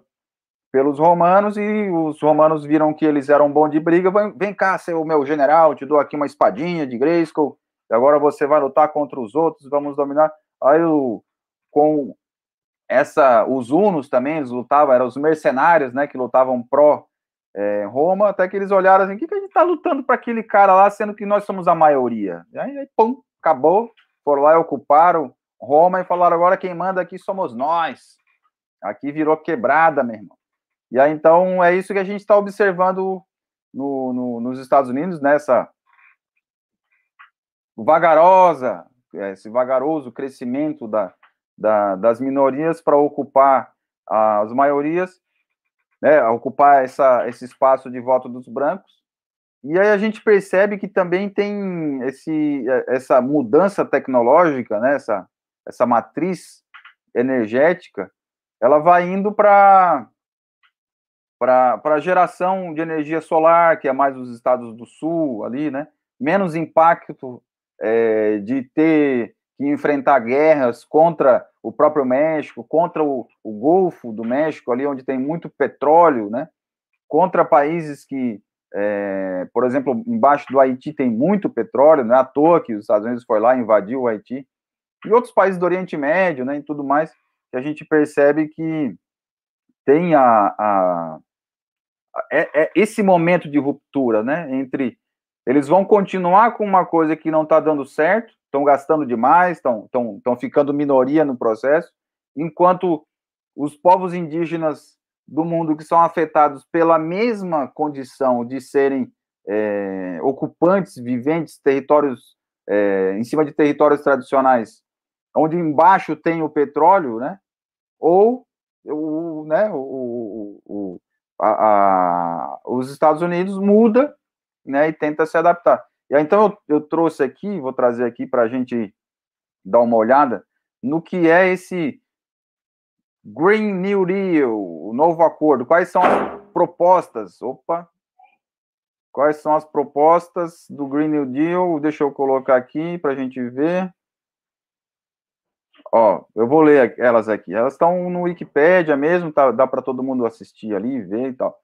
pelos romanos e os romanos viram que eles eram bons de briga, vem, cá, ser o meu general, te dou aqui uma espadinha de Grayskull, e agora você vai lutar contra os outros, vamos dominar. Aí o, com essa, os hunos também, eles lutavam, eram os mercenários, né, que lutavam pró é, Roma, até que eles olharam assim, que, que a gente tá lutando para aquele cara lá, sendo que nós somos a maioria? E aí, aí, pum, acabou, foram lá e ocuparam Roma e falaram, agora quem manda aqui somos nós. Aqui virou quebrada, meu irmão. E aí, então, é isso que a gente está observando no, no, nos Estados Unidos, nessa vagarosa, esse vagaroso crescimento da, da, das minorias para ocupar as maiorias, né, ocupar essa, esse espaço de voto dos brancos. E aí a gente percebe que também tem esse, essa mudança tecnológica, né, essa, essa matriz energética, ela vai indo para para a geração de energia solar, que é mais os estados do sul ali, né? Menos impacto é, de ter que enfrentar guerras contra o próprio México, contra o, o Golfo do México, ali onde tem muito petróleo, né? Contra países que, é, por exemplo, embaixo do Haiti tem muito petróleo, não é à toa que os Estados Unidos foi lá e invadiu o Haiti, e outros países do Oriente Médio, né, e tudo mais, que a gente percebe que tem a, a é, é, esse momento de ruptura, né? Entre eles vão continuar com uma coisa que não está dando certo, estão gastando demais, estão ficando minoria no processo, enquanto os povos indígenas do mundo que são afetados pela mesma condição de serem é, ocupantes, viventes, territórios é, em cima de territórios tradicionais, onde embaixo tem o petróleo, né? Ou o, né, o, o, a, a, os Estados Unidos muda né, e tenta se adaptar. E aí, então eu, eu trouxe aqui, vou trazer aqui para a gente dar uma olhada no que é esse Green New Deal, o novo acordo. Quais são as propostas? Opa! Quais são as propostas do Green New Deal? Deixa eu colocar aqui para a gente ver. Ó, eu vou ler elas aqui. Elas estão no Wikipedia mesmo, tá, dá para todo mundo assistir ali, ver e tal.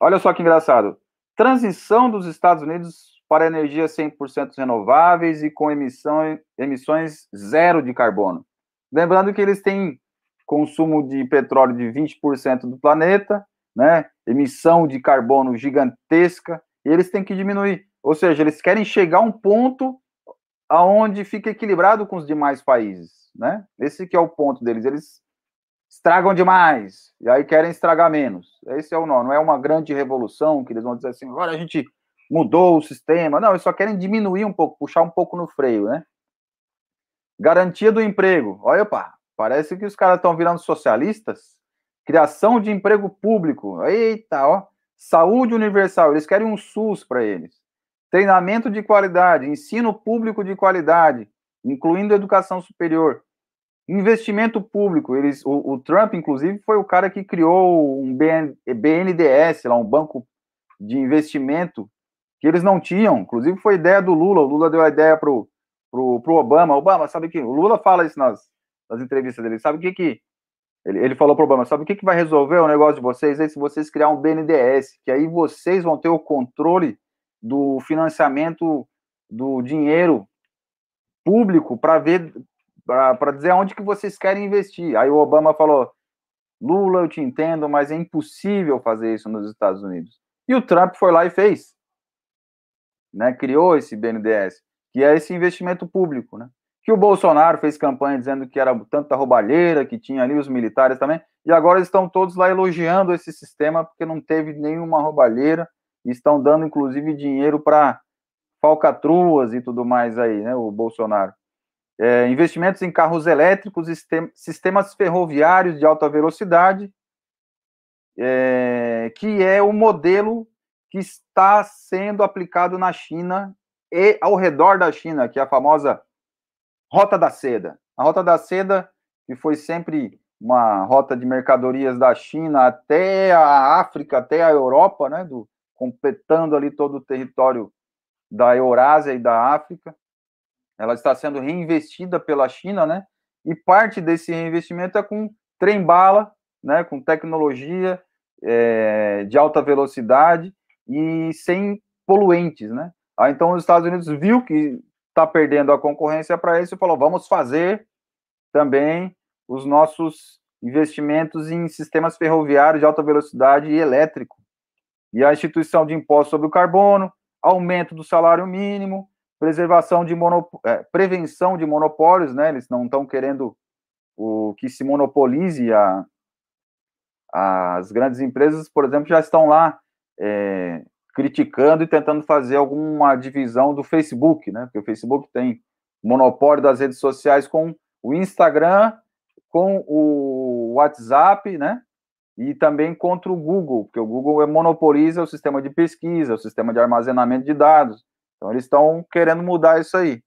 Olha só que engraçado. Transição dos Estados Unidos para energias 100% renováveis e com emissão, emissões zero de carbono. Lembrando que eles têm consumo de petróleo de 20% do planeta, né? Emissão de carbono gigantesca, e eles têm que diminuir. Ou seja, eles querem chegar a um ponto aonde fica equilibrado com os demais países né? Esse que é o ponto deles. Eles estragam demais e aí querem estragar menos. Esse é o nó. Não é uma grande revolução que eles vão dizer assim, agora a gente mudou o sistema. Não, eles só querem diminuir um pouco, puxar um pouco no freio, né? Garantia do emprego. Olha, opa, parece que os caras estão virando socialistas. Criação de emprego público. Eita, ó. Saúde universal. Eles querem um SUS para eles. Treinamento de qualidade, ensino público de qualidade, incluindo educação superior. Investimento público, eles, o, o, Trump, inclusive, foi o cara que criou um BN, lá, um banco de investimento que eles não tinham. Inclusive, foi ideia do Lula. O Lula deu a ideia pro, pro, pro Obama. Obama, sabe que o Lula fala isso nas, nas entrevistas dele. Sabe o que que ele, ele falou pro Obama? Sabe o que que vai resolver o negócio de vocês? É se vocês criar um BNDES, que aí vocês vão ter o controle do financiamento do dinheiro público para ver para dizer aonde que vocês querem investir. Aí o Obama falou: Lula, eu te entendo, mas é impossível fazer isso nos Estados Unidos. E o Trump foi lá e fez. Né? Criou esse BNDES, que é esse investimento público, né? Que o Bolsonaro fez campanha dizendo que era tanta roubalheira, que tinha ali os militares também, e agora estão todos lá elogiando esse sistema porque não teve nenhuma roubalheira e estão dando inclusive dinheiro para falcatruas e tudo mais aí, né? O Bolsonaro. É, investimentos em carros elétricos, sistemas ferroviários de alta velocidade, é, que é o modelo que está sendo aplicado na China e ao redor da China, que é a famosa Rota da Seda. A Rota da Seda que foi sempre uma rota de mercadorias da China até a África, até a Europa, né, do, completando ali todo o território da Eurásia e da África. Ela está sendo reinvestida pela China, né? E parte desse reinvestimento é com trem-bala, né? Com tecnologia é, de alta velocidade e sem poluentes, né? Aí, então, os Estados Unidos viu que está perdendo a concorrência para isso e falou: vamos fazer também os nossos investimentos em sistemas ferroviários de alta velocidade e elétrico. E a instituição de imposto sobre o carbono, aumento do salário mínimo, preservação de monop... É, prevenção de monopólios, né? Eles não estão querendo o que se monopolize a, as grandes empresas, por exemplo, já estão lá é, criticando e tentando fazer alguma divisão do Facebook, né? Porque o Facebook tem monopólio das redes sociais com o Instagram, com o WhatsApp, né? E também contra o Google, porque o Google monopoliza o sistema de pesquisa, o sistema de armazenamento de dados. Então, eles estão querendo mudar isso aí.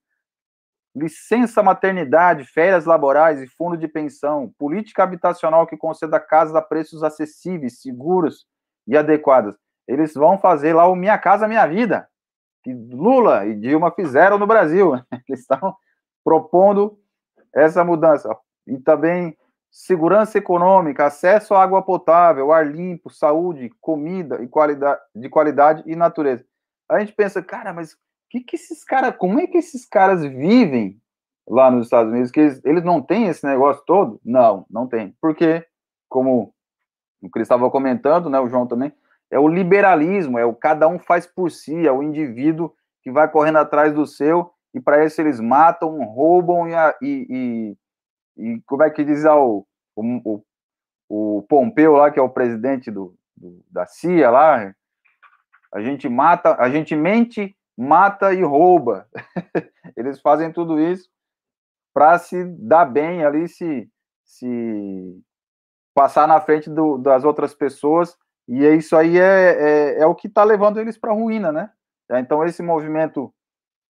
Licença maternidade, férias laborais e fundo de pensão, política habitacional que conceda casas a preços acessíveis, seguros e adequadas. Eles vão fazer lá o Minha Casa Minha Vida, que Lula e Dilma fizeram no Brasil. Eles estão propondo essa mudança. E também segurança econômica, acesso à água potável, ar limpo, saúde, comida e qualidade, de qualidade e natureza. A gente pensa, cara, mas que que esses caras, como é que esses caras vivem lá nos Estados Unidos? Que eles, eles não têm esse negócio todo? Não, não tem. Porque, como o Cris estava comentando, né, o João também, é o liberalismo, é o cada um faz por si, é o indivíduo que vai correndo atrás do seu, e para isso eles matam, roubam e, e, e, e como é que diz o, o, o, Pompeu lá, que é o presidente do, do, da CIA lá, a gente mata, a gente mente, mata e rouba. eles fazem tudo isso para se dar bem ali, se, se passar na frente do, das outras pessoas e é isso aí é, é, é o que está levando eles para a ruína, né? Então, esse movimento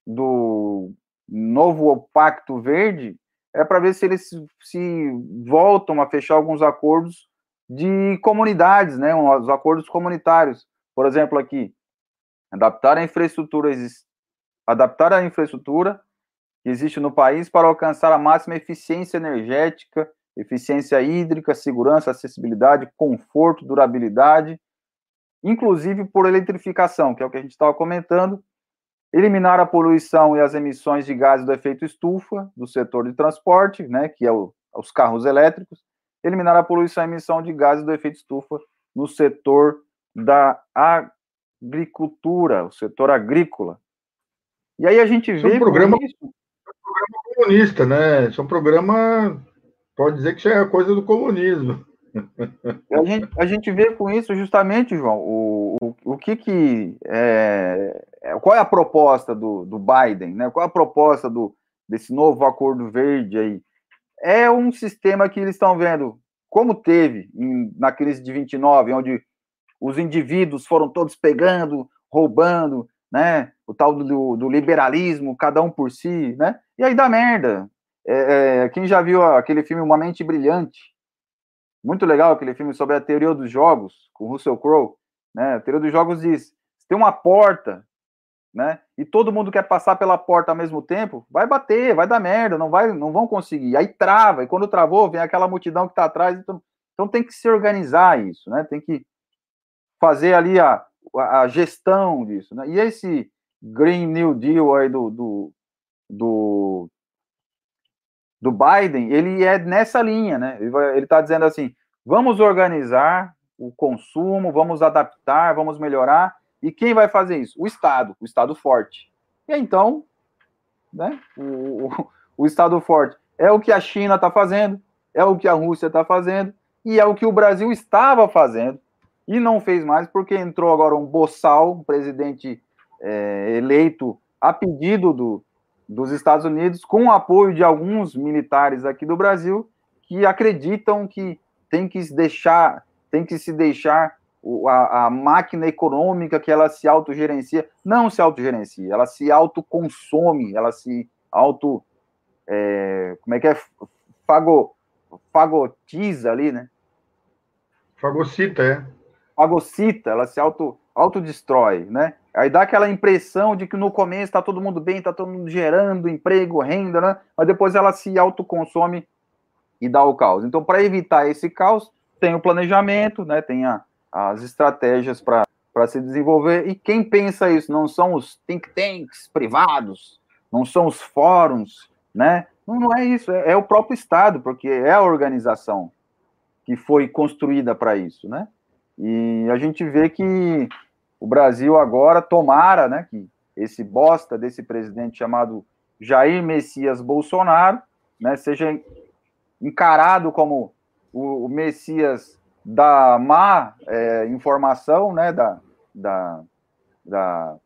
do novo Pacto Verde é para ver se eles se voltam a fechar alguns acordos de comunidades, né? Os acordos comunitários. Por exemplo, aqui, adaptar a infraestrutura, adaptar a infraestrutura que existe no país para alcançar a máxima eficiência energética eficiência hídrica, segurança, acessibilidade, conforto, durabilidade, inclusive por eletrificação, que é o que a gente estava comentando, eliminar a poluição e as emissões de gases do efeito estufa do setor de transporte, né, que é o, os carros elétricos, eliminar a poluição e emissão de gases do efeito estufa no setor da agricultura, o setor agrícola. E aí a gente vê. Isso é um programa, isso... é um programa comunista, né? Isso é um programa pode dizer que já é coisa do comunismo. A gente, a gente vê com isso justamente, João, o, o, o que que é, é, qual é a proposta do, do Biden, né? Qual é a proposta do, desse novo acordo verde aí? É um sistema que eles estão vendo, como teve em, na crise de 29, onde os indivíduos foram todos pegando, roubando, né? O tal do, do liberalismo, cada um por si, né? E aí dá merda. É, é, quem já viu aquele filme Uma Mente Brilhante? Muito legal aquele filme sobre a teoria dos jogos, com Russell Crowe. Né? A teoria dos jogos diz: se tem uma porta, né? E todo mundo quer passar pela porta ao mesmo tempo, vai bater, vai dar merda, não vai, não vão conseguir. Aí trava, e quando travou, vem aquela multidão que está atrás. Então, então tem que se organizar isso, né? Tem que fazer ali a, a gestão disso, né? E esse Green New Deal aí do, do, do do Biden, ele é nessa linha, né? Ele está dizendo assim: vamos organizar o consumo, vamos adaptar, vamos melhorar. E quem vai fazer isso? O Estado, o Estado forte. E então, né? O, o, o Estado forte é o que a China está fazendo, é o que a Rússia está fazendo, e é o que o Brasil estava fazendo, e não fez mais, porque entrou agora um boçal, um presidente é, eleito a pedido do, dos Estados Unidos, com o apoio de alguns militares aqui do Brasil, que acreditam que tem que se deixar, tem que se deixar a, a máquina econômica que ela se autogerencia, não se autogerencia, ela se autoconsome, ela se auto, é, como é que é, fago, fagotiza ali, né? Fagocita, é. Fagocita, ela se auto, autodestrói, né? Aí dá aquela impressão de que no começo está todo mundo bem, está todo mundo gerando emprego, renda, né? Mas depois ela se autoconsome e dá o caos. Então, para evitar esse caos, tem o planejamento, né? Tem a, as estratégias para se desenvolver. E quem pensa isso não são os think tanks privados, não são os fóruns, né? Não, não é isso, é, é o próprio Estado, porque é a organização que foi construída para isso, né? E a gente vê que o Brasil agora tomara, né, que esse bosta desse presidente chamado Jair Messias Bolsonaro, né, seja encarado como o, o Messias da má é, informação, né, da, da, da,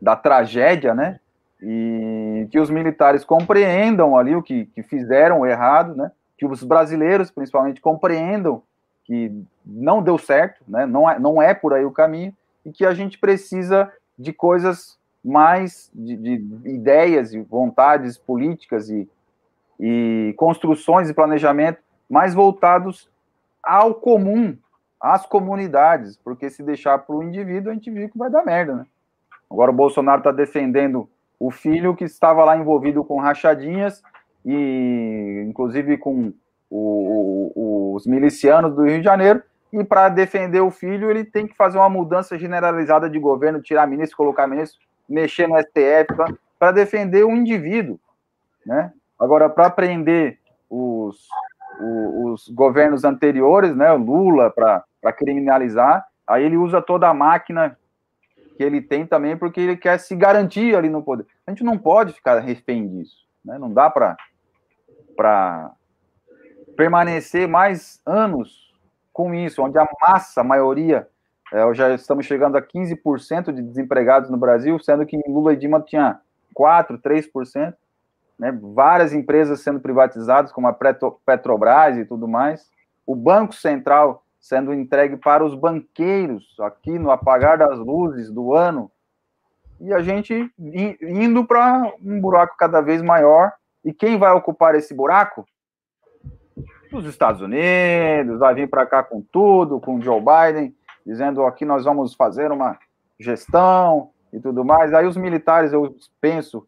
da tragédia, né, e que os militares compreendam ali o que, que fizeram errado, né, que os brasileiros, principalmente, compreendam que não deu certo, né, não, é, não é por aí o caminho, e que a gente precisa de coisas mais, de, de ideias e vontades políticas e, e construções e planejamento mais voltados ao comum, às comunidades, porque se deixar para o indivíduo, a gente viu que vai dar merda, né? Agora o Bolsonaro está defendendo o filho que estava lá envolvido com rachadinhas e inclusive com o, o, os milicianos do Rio de Janeiro, e para defender o filho ele tem que fazer uma mudança generalizada de governo, tirar ministro, colocar ministro, mexer no STF, para defender o indivíduo, né? Agora, para prender os, os, os, governos anteriores, né, Lula, para criminalizar, aí ele usa toda a máquina que ele tem também, porque ele quer se garantir ali no poder. A gente não pode ficar refém disso, né? Não dá para permanecer mais anos com isso, onde a massa, a maioria, é, já estamos chegando a 15% de desempregados no Brasil, sendo que em Lula e Dilma tinha 4%, 3%, né, várias empresas sendo privatizadas, como a Petrobras e tudo mais, o Banco Central sendo entregue para os banqueiros, aqui no apagar das luzes do ano, e a gente indo para um buraco cada vez maior, e quem vai ocupar esse buraco? Dos Estados Unidos, vai vir para cá com tudo, com Joe Biden, dizendo aqui nós vamos fazer uma gestão e tudo mais. Aí os militares, eu penso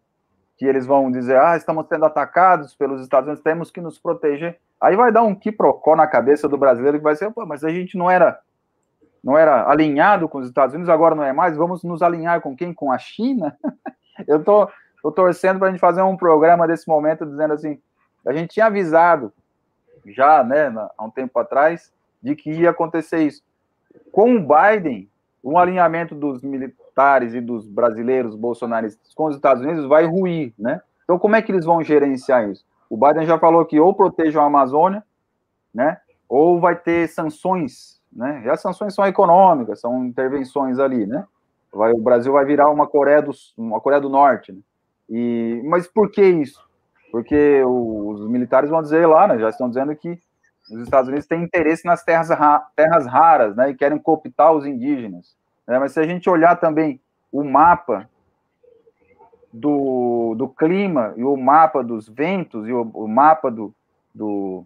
que eles vão dizer, ah, estamos sendo atacados pelos Estados Unidos, temos que nos proteger. Aí vai dar um quiprocó na cabeça do brasileiro que vai ser, pô, mas a gente não era não era alinhado com os Estados Unidos, agora não é mais, vamos nos alinhar com quem? Com a China? eu tô, tô torcendo para a gente fazer um programa desse momento dizendo assim, a gente tinha avisado já, né, há um tempo atrás, de que ia acontecer isso. Com o Biden, um alinhamento dos militares e dos brasileiros bolsonaristas com os Estados Unidos vai ruir, né? Então, como é que eles vão gerenciar isso? O Biden já falou que ou protejam a Amazônia, né? Ou vai ter sanções, né? E as sanções são econômicas, são intervenções ali, né? Vai, o Brasil vai virar uma Coreia do, uma Coreia do Norte, né? E, mas por que isso? Porque os militares vão dizer lá, né, já estão dizendo que os Estados Unidos têm interesse nas terras, ra terras raras, né, e querem cooptar os indígenas. Né, mas se a gente olhar também o mapa do, do clima e o mapa dos ventos e o, o mapa do, do,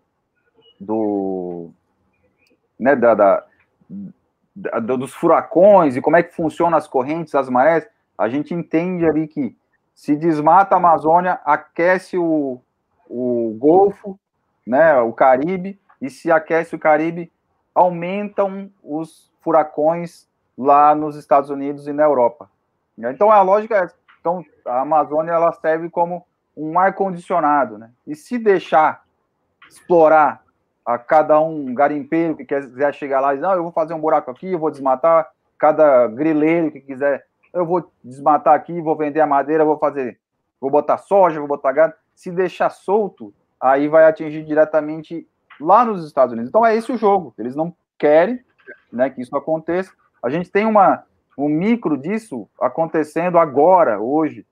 do né, da, da, da, dos furacões e como é que funcionam as correntes, as marés, a gente entende ali que se desmata a Amazônia, aquece o, o Golfo, né, o Caribe, e se aquece o Caribe, aumentam os furacões lá nos Estados Unidos e na Europa. Então a lógica é, então a Amazônia ela serve como um ar condicionado, né? E se deixar explorar a cada um garimpeiro que quiser chegar lá e dizer, não, eu vou fazer um buraco aqui, eu vou desmatar, cada grileiro que quiser eu vou desmatar aqui, vou vender a madeira, vou fazer, vou botar soja, vou botar gado. Se deixar solto, aí vai atingir diretamente lá nos Estados Unidos. Então é esse o jogo. Eles não querem, né, que isso aconteça. A gente tem uma um micro disso acontecendo agora, hoje,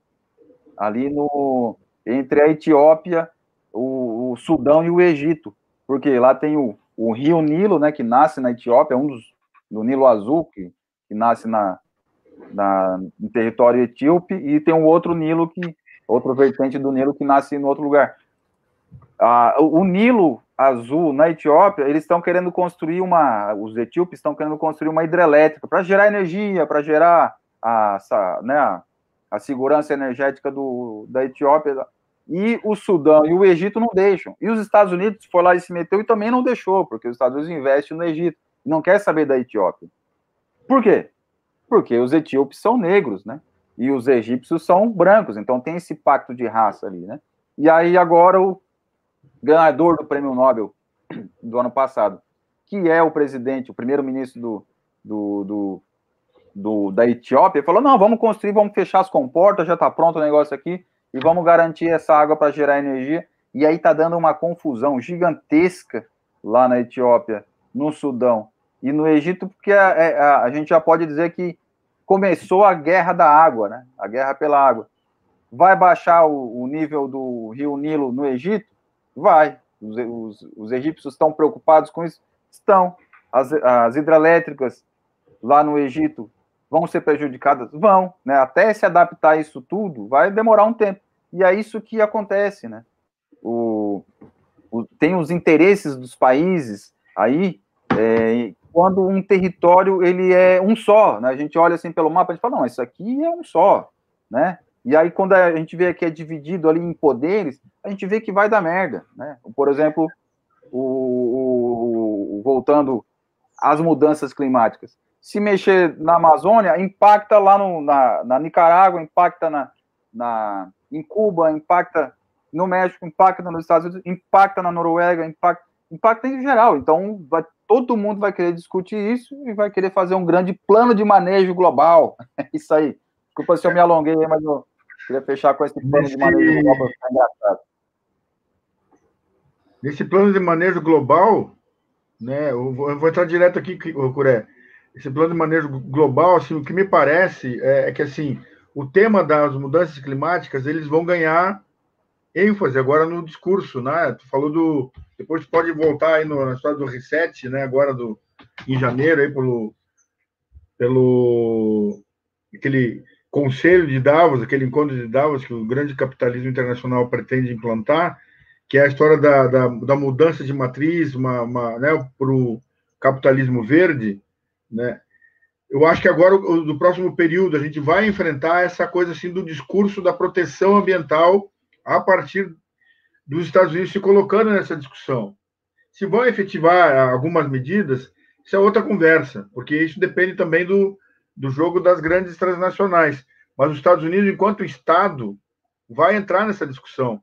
ali no entre a Etiópia, o, o Sudão e o Egito, porque lá tem o, o rio Nilo, né, que nasce na Etiópia, um dos do Nilo Azul que, que nasce na, na, no território etíope, e tem um outro Nilo que, outro vertente do Nilo que nasce em outro lugar. Ah, o Nilo Azul na Etiópia, eles estão querendo construir uma, os etíopes estão querendo construir uma hidrelétrica para gerar energia, para gerar a, essa, né, a, a segurança energética do, da Etiópia. E o Sudão e o Egito não deixam. E os Estados Unidos foi lá e se meteu e também não deixou, porque os Estados Unidos investem no Egito, não quer saber da Etiópia. Por quê? Porque os etíopes são negros, né? E os egípcios são brancos, então tem esse pacto de raça ali, né? E aí agora o ganhador do prêmio Nobel do ano passado, que é o presidente, o primeiro-ministro do, do, do, do, da Etiópia, falou: não, vamos construir, vamos fechar as comportas, já está pronto o negócio aqui, e vamos garantir essa água para gerar energia. E aí está dando uma confusão gigantesca lá na Etiópia, no Sudão e no Egito, porque a, é, a, a gente já pode dizer que começou a guerra da água, né? A guerra pela água. Vai baixar o, o nível do rio Nilo no Egito? Vai. Os, os, os egípcios estão preocupados com isso? Estão. As, as hidrelétricas lá no Egito vão ser prejudicadas? Vão. Né? Até se adaptar a isso tudo, vai demorar um tempo. E é isso que acontece, né? O, o tem os interesses dos países aí, é, quando um território ele é um só, né? A gente olha assim pelo mapa, gente fala, não, isso aqui é um só, né? E aí, quando a gente vê que é dividido ali em poderes, a gente vê que vai dar merda, né? Por exemplo, o, o, voltando às mudanças climáticas. Se mexer na Amazônia, impacta lá no, na, na Nicarágua, impacta na, na, em Cuba, impacta no México, impacta nos Estados Unidos, impacta na Noruega, impacta, impacta em geral. Então, vai, todo mundo vai querer discutir isso e vai querer fazer um grande plano de manejo global. É isso aí. Desculpa se eu me alonguei, mas eu, Queria fechar com esse plano Nesse... de manejo global engraçado. Nesse plano de manejo global, né, eu vou, eu vou entrar direto aqui, Curé. Esse plano de manejo global, assim, o que me parece é, é que assim, o tema das mudanças climáticas, eles vão ganhar ênfase agora no discurso, né? Tu falou do. Depois pode voltar aí no, na história do reset, né? Agora do, em janeiro, aí pelo. pelo aquele Conselho de Davos, aquele encontro de Davos que o grande capitalismo internacional pretende implantar, que é a história da, da, da mudança de matriz uma, uma, né, para o capitalismo verde, né? Eu acho que agora, no próximo período, a gente vai enfrentar essa coisa assim do discurso da proteção ambiental a partir dos Estados Unidos se colocando nessa discussão. Se vão efetivar algumas medidas, isso é outra conversa, porque isso depende também do, do jogo das grandes transnacionais. Mas os Estados Unidos, enquanto Estado, vai entrar nessa discussão.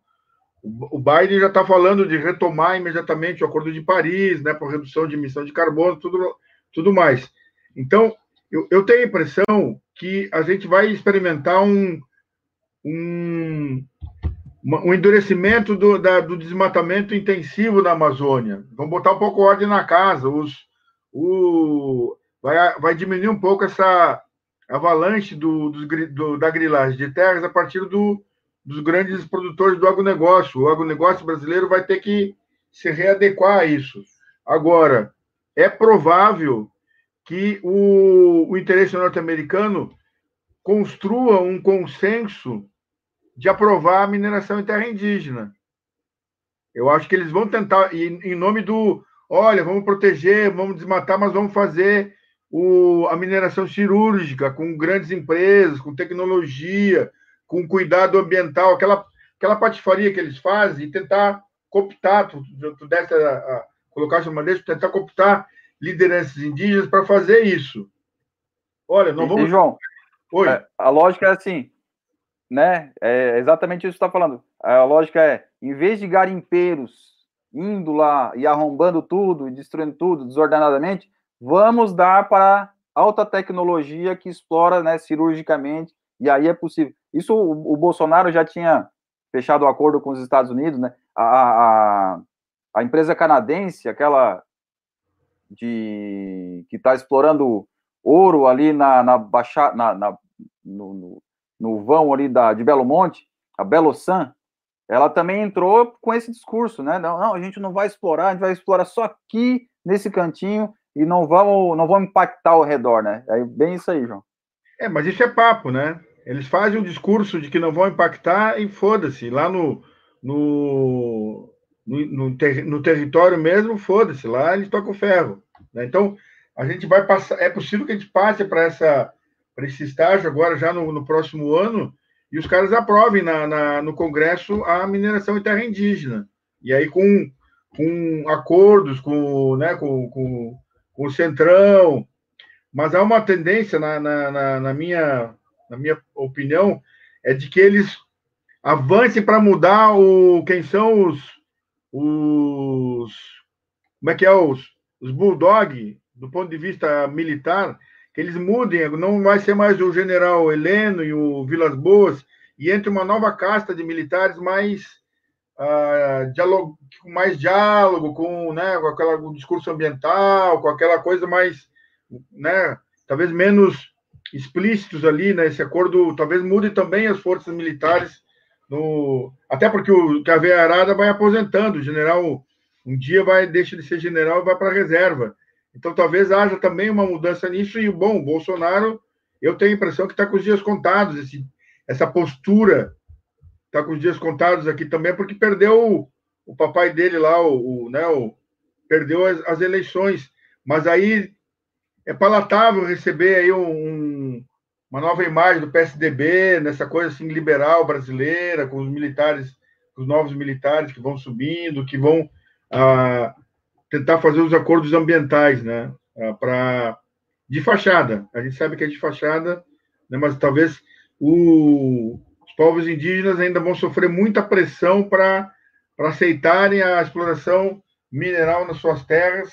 O Biden já está falando de retomar imediatamente o Acordo de Paris, né, por redução de emissão de carbono, tudo, tudo mais. Então, eu, eu tenho a impressão que a gente vai experimentar um, um, um endurecimento do, da, do desmatamento intensivo na Amazônia. Vamos botar um pouco ordem na casa. Os, o, vai, vai diminuir um pouco essa avalanche do, do, do, da grilagem de terras a partir do, dos grandes produtores do agronegócio. O agronegócio brasileiro vai ter que se readequar a isso. Agora, é provável que o, o interesse norte-americano construa um consenso de aprovar a mineração em terra indígena. Eu acho que eles vão tentar, em, nome do, olha, vamos proteger, vamos desmatar, mas vamos fazer o, a mineração cirúrgica com grandes empresas, com tecnologia, com cuidado ambiental, aquela, aquela patifaria que eles fazem, e tentar cooptar, tu, tu desse a, a, colocar uma tentar cooptar lideranças indígenas para fazer isso. Olha, não vamos. E, João, Oi. É, a lógica é assim, né? É exatamente isso que está falando. A lógica é, em vez de garimpeiros indo lá e arrombando tudo e destruindo tudo desordenadamente, Vamos dar para alta tecnologia que explora né, cirurgicamente, e aí é possível. Isso o, o Bolsonaro já tinha fechado o um acordo com os Estados Unidos, né? A, a, a empresa canadense, aquela de que está explorando ouro ali na, na baixa, na, na no, no, no, vão ali da, de Belo Monte, a Belo San, ela também entrou com esse discurso, né? Não, não, a gente não vai explorar, a gente vai explorar só aqui nesse cantinho e não vamos, não vamos impactar ao redor, né? É bem isso aí, João. É, mas isso é papo, né? Eles fazem um discurso de que não vão impactar e foda-se. Lá no, no, no, ter, no território mesmo, foda-se, lá eles tocam ferro. Né? Então, a gente vai passar, é possível que a gente passe para essa para esse estágio agora já no, no, próximo ano e os caras aprovem na, na, no Congresso a mineração em terra indígena. E aí com, com acordos com, né, com, com, com o Centrão, mas há uma tendência, na, na, na, minha, na minha opinião, é de que eles avancem para mudar o, quem são os, os. Como é que é? Os, os bulldog, do ponto de vista militar, eles mudem, não vai ser mais o general Heleno e o Vilas Boas, e entre uma nova casta de militares mais. Uh, diálogo, com mais diálogo, com, né, com aquela, com discurso ambiental, com aquela coisa mais né, talvez menos explícitos ali né, acordo, talvez mude também as forças militares no até porque o Caveirada vai aposentando, o general um dia vai deixa de ser general e vai para a reserva. Então talvez haja também uma mudança nisso e bom, o Bolsonaro, eu tenho a impressão que está com os dias contados, esse, essa postura está com os dias contados aqui também porque perdeu o, o papai dele lá, o, o né, o, perdeu as, as eleições. Mas aí é palatável receber aí um, uma nova imagem do PSDB, nessa coisa assim liberal brasileira, com os militares, os novos militares que vão subindo, que vão ah, tentar fazer os acordos ambientais, né? Ah, para de fachada. A gente sabe que é de fachada, né? mas talvez o, os povos indígenas ainda vão sofrer muita pressão para aceitarem a exploração mineral nas suas terras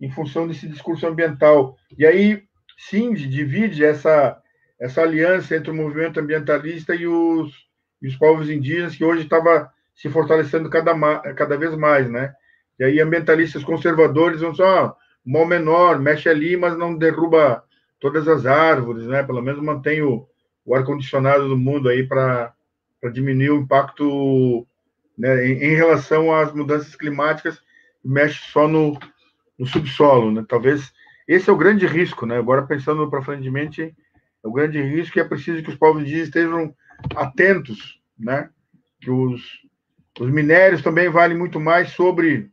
em função desse discurso ambiental. E aí, sim, divide essa, essa aliança entre o movimento ambientalista e os, e os povos indígenas, que hoje estava se fortalecendo cada, cada vez mais, né? E aí, ambientalistas conservadores vão só mal menor, mexe ali, mas não derruba todas as árvores, né? Pelo menos mantém o, o ar-condicionado do mundo aí para diminuir o impacto né, em, em relação às mudanças climáticas, mexe só no, no subsolo, né? Talvez esse é o grande risco, né? Agora pensando para frente de mente, é o grande risco e é preciso que os povos indígenas estejam atentos, né? Que os, os minérios também valem muito mais sobre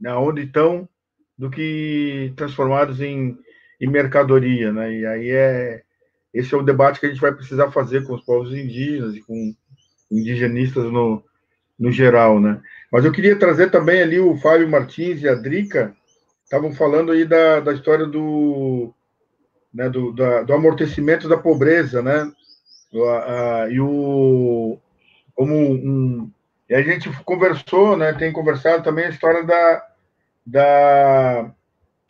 né, onde estão do que transformados em, em mercadoria, né? E aí é esse é o debate que a gente vai precisar fazer com os povos indígenas e com indigenistas no, no geral, né? Mas eu queria trazer também ali o Fábio Martins e a Drica, estavam falando aí da, da história do, né, do, da, do amortecimento da pobreza, né? e o como um, e a gente conversou, né? Tem conversado também a história da, da,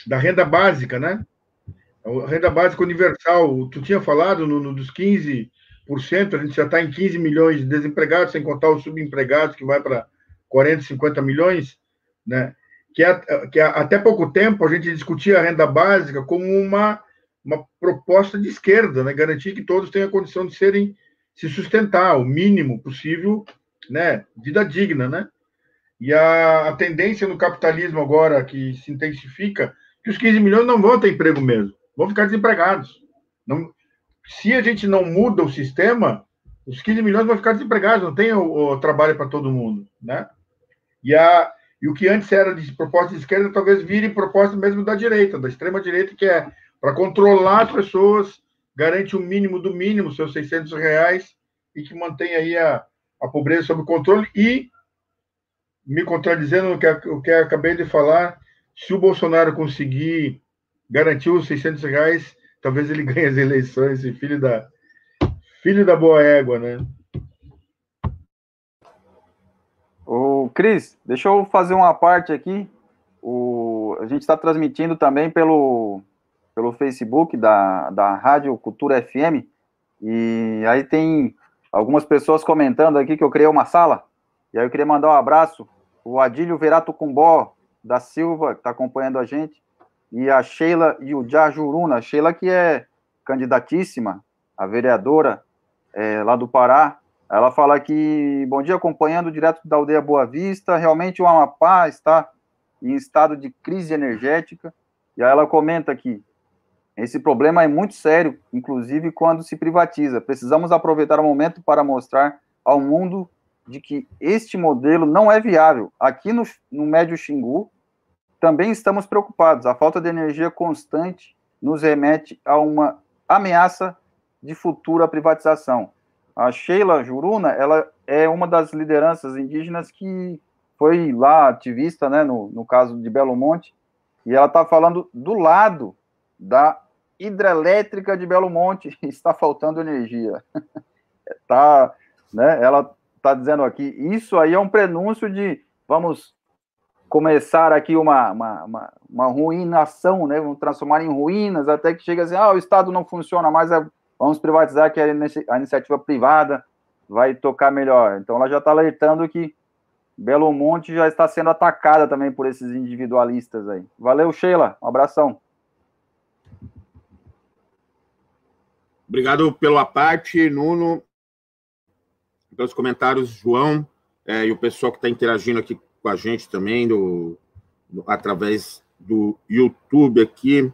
da renda básica, né? A renda básica universal. Tu tinha falado no, no dos 15%, a gente já está em 15 milhões de desempregados, sem contar os subempregados, que vai para 40, 50 milhões, né? Que, é, que é, até pouco tempo a gente discutia a renda básica como uma, uma proposta de esquerda, né? Garantir que todos tenham a condição de serem se sustentar o mínimo possível, né? Vida digna, né? E a, a tendência no capitalismo agora que se intensifica, que os 15 milhões não vão ter emprego mesmo, vão ficar desempregados. Não, se a gente não muda o sistema, os 15 milhões vão ficar desempregados, não tem o, o trabalho para todo mundo, né? E, a, e o que antes era de proposta de esquerda, talvez vire proposta mesmo da direita, da extrema-direita, que é para controlar as pessoas, garante o mínimo do mínimo, seus 600 reais, e que mantém aí a, a pobreza sob controle. E, me contradizendo o que, o que acabei de falar, se o Bolsonaro conseguir garantir os 600 reais, talvez ele ganhe as eleições, esse filho da, filho da boa égua, né? Cris, deixa eu fazer uma parte aqui. O, a gente está transmitindo também pelo, pelo Facebook da, da Rádio Cultura FM. E aí tem algumas pessoas comentando aqui que eu criei uma sala. E aí eu queria mandar um abraço. O Adílio Verato Cumbó da Silva, que está acompanhando a gente. E a Sheila e o Jajuruna. Sheila que é candidatíssima a vereadora é, lá do Pará. Ela fala que, bom dia, acompanhando direto da aldeia Boa Vista, realmente o Amapá está em estado de crise energética, e aí ela comenta que esse problema é muito sério, inclusive quando se privatiza. Precisamos aproveitar o momento para mostrar ao mundo de que este modelo não é viável. Aqui no, no Médio Xingu, também estamos preocupados. A falta de energia constante nos remete a uma ameaça de futura privatização. A Sheila Juruna, ela é uma das lideranças indígenas que foi lá ativista, né, no, no caso de Belo Monte, e ela está falando do lado da hidrelétrica de Belo Monte, está faltando energia. tá, né, ela está dizendo aqui, isso aí é um prenúncio de vamos começar aqui uma, uma, uma, uma ruinação, né, vamos transformar em ruínas, até que chega assim, ah, o Estado não funciona mais, é, vamos privatizar que a, a iniciativa privada vai tocar melhor. Então ela já está alertando que Belo Monte já está sendo atacada também por esses individualistas aí. Valeu, Sheila. Um abração. Obrigado pela parte, Nuno, pelos comentários, João, é, e o pessoal que está interagindo aqui com a gente também, do, do, através do YouTube aqui,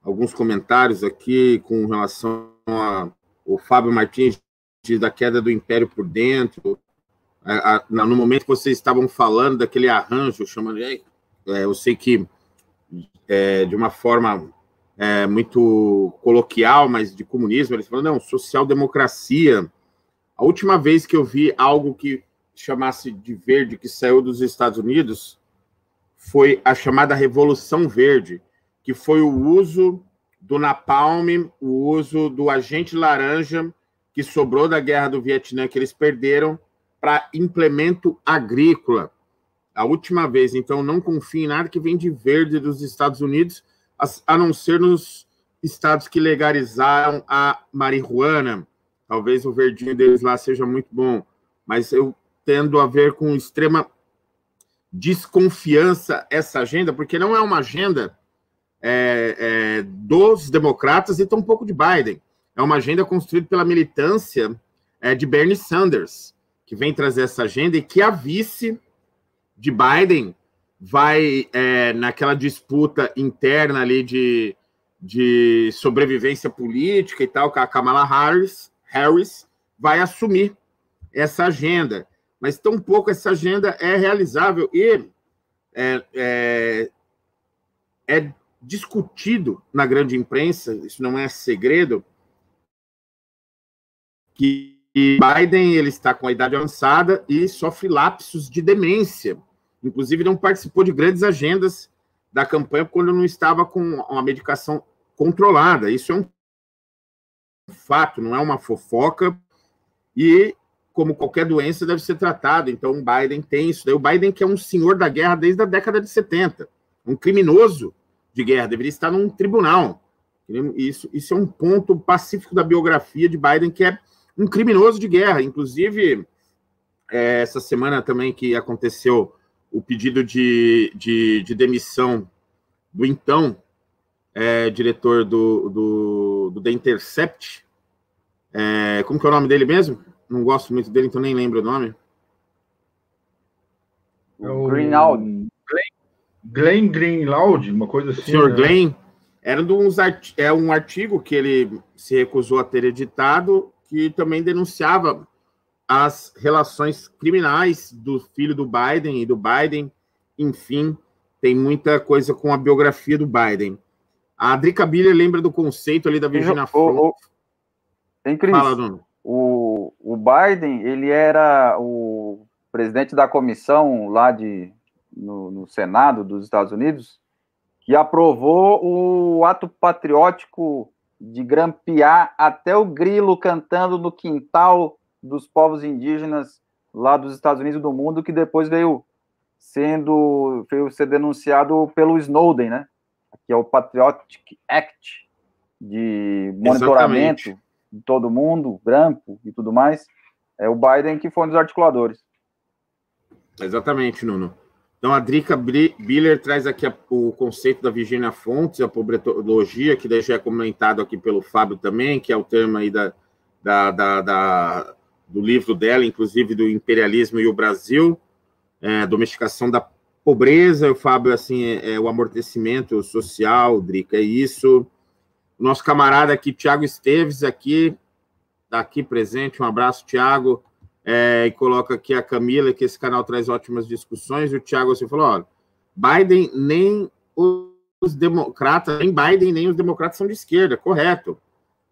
alguns comentários aqui com relação ao Fábio Martins da queda do Império por dentro. No momento que vocês estavam falando daquele arranjo, chamando, é, eu sei que é, de uma forma é, muito coloquial, mas de comunismo, eles falam, não, social-democracia. A última vez que eu vi algo que chamasse de verde, que saiu dos Estados Unidos, foi a chamada Revolução Verde, que foi o uso do napalm, o uso do agente laranja que sobrou da guerra do Vietnã, que eles perderam, para implemento agrícola. A última vez, então, não confie em nada que vem de verde dos Estados Unidos, a, não ser nos estados que legalizaram a marihuana. Talvez o verdinho deles lá seja muito bom, mas eu tendo a ver com extrema desconfiança essa agenda, porque não é uma agenda é, é, dos democratas e tampouco de Biden. É uma agenda construída pela militância é, de Bernie Sanders, que vem trazer essa agenda e que a vice de Biden vai é, naquela disputa interna ali de, de sobrevivência política e tal, com a Kamala Harris, Harris vai assumir essa agenda. Mas tão pouco essa agenda é realizável e é, é, é discutido na grande imprensa, isso não é segredo, que Biden ele está com a idade avançada e sofre lapsos de demência Inclusive, não participou de grandes agendas da campanha quando não estava com uma medicação controlada. Isso é um fato, não é uma fofoca. E, como qualquer doença, deve ser tratado. Então, o Biden tem isso. o Biden, que é um senhor da guerra desde a década de 70, um criminoso de guerra, deveria estar num tribunal. Isso, isso é um ponto pacífico da biografia de Biden, que é um criminoso de guerra. Inclusive, é, essa semana também que aconteceu o pedido de, de, de demissão do então é, diretor do, do, do, The Intercept. É, como que é o nome dele mesmo? Não gosto muito dele, então nem lembro o nome. É o Greenwald. Glenn, Glenn Greenwald, uma coisa assim. O senhor né? Glenn era de uns art... é um artigo que ele se recusou a ter editado, que também denunciava as relações criminais do filho do Biden e do Biden, enfim, tem muita coisa com a biografia do Biden. A Drica Biller lembra do conceito ali da Virginia Front. Tem Cris, Fala, O, o Biden, ele era o presidente da comissão lá de, no, no Senado dos Estados Unidos, que aprovou o ato patriótico de grampear até o grilo cantando no quintal dos povos indígenas lá dos Estados Unidos e do mundo, que depois veio sendo veio ser denunciado pelo Snowden, né? Que é o Patriotic Act de monitoramento Exatamente. de todo mundo, branco e tudo mais. É o Biden que foi um dos articuladores. Exatamente, Nuno. Então, a Drica Biller traz aqui a, o conceito da Virginia Fontes, a pobretologia, que já é comentado aqui pelo Fábio também, que é o termo aí da, da, da, da do livro dela, inclusive do imperialismo e o Brasil, é, domesticação da pobreza, o Fábio, assim, é, é, o amortecimento social, Drica, é isso. Nosso camarada aqui, Tiago Esteves, aqui, está aqui presente, um abraço, Tiago. é, e coloca aqui a Camila, que esse canal traz ótimas discussões. E o Thiago, você falou: olha, Biden nem os democratas, nem Biden nem os democratas são de esquerda, correto.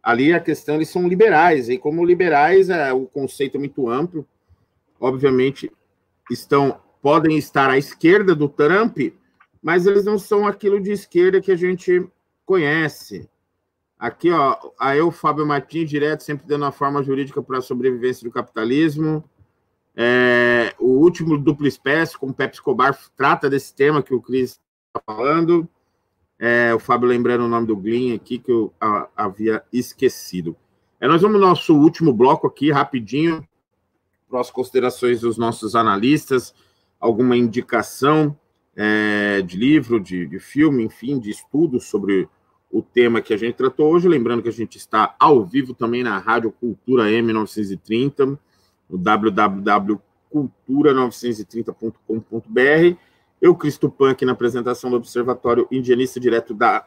Ali a questão, eles são liberais, e como liberais, é, o conceito é muito amplo. Obviamente, estão podem estar à esquerda do Trump, mas eles não são aquilo de esquerda que a gente conhece. Aqui, ó, aí o Fábio Martins, direto, sempre dando a forma jurídica para a sobrevivência do capitalismo. É, o último duplo espécie, com o Pepe Escobar, trata desse tema que o Cris está falando. É, o Fábio lembrando o nome do Glyn aqui, que eu a, havia esquecido. É, nós vamos no nosso último bloco aqui, rapidinho, para as considerações dos nossos analistas, alguma indicação é, de livro, de, de filme, enfim, de estudo sobre o tema que a gente tratou hoje. Lembrando que a gente está ao vivo também na Rádio Cultura M930, no www.cultura930.com.br. Eu, Cristo aqui na apresentação do Observatório Indianista, direto da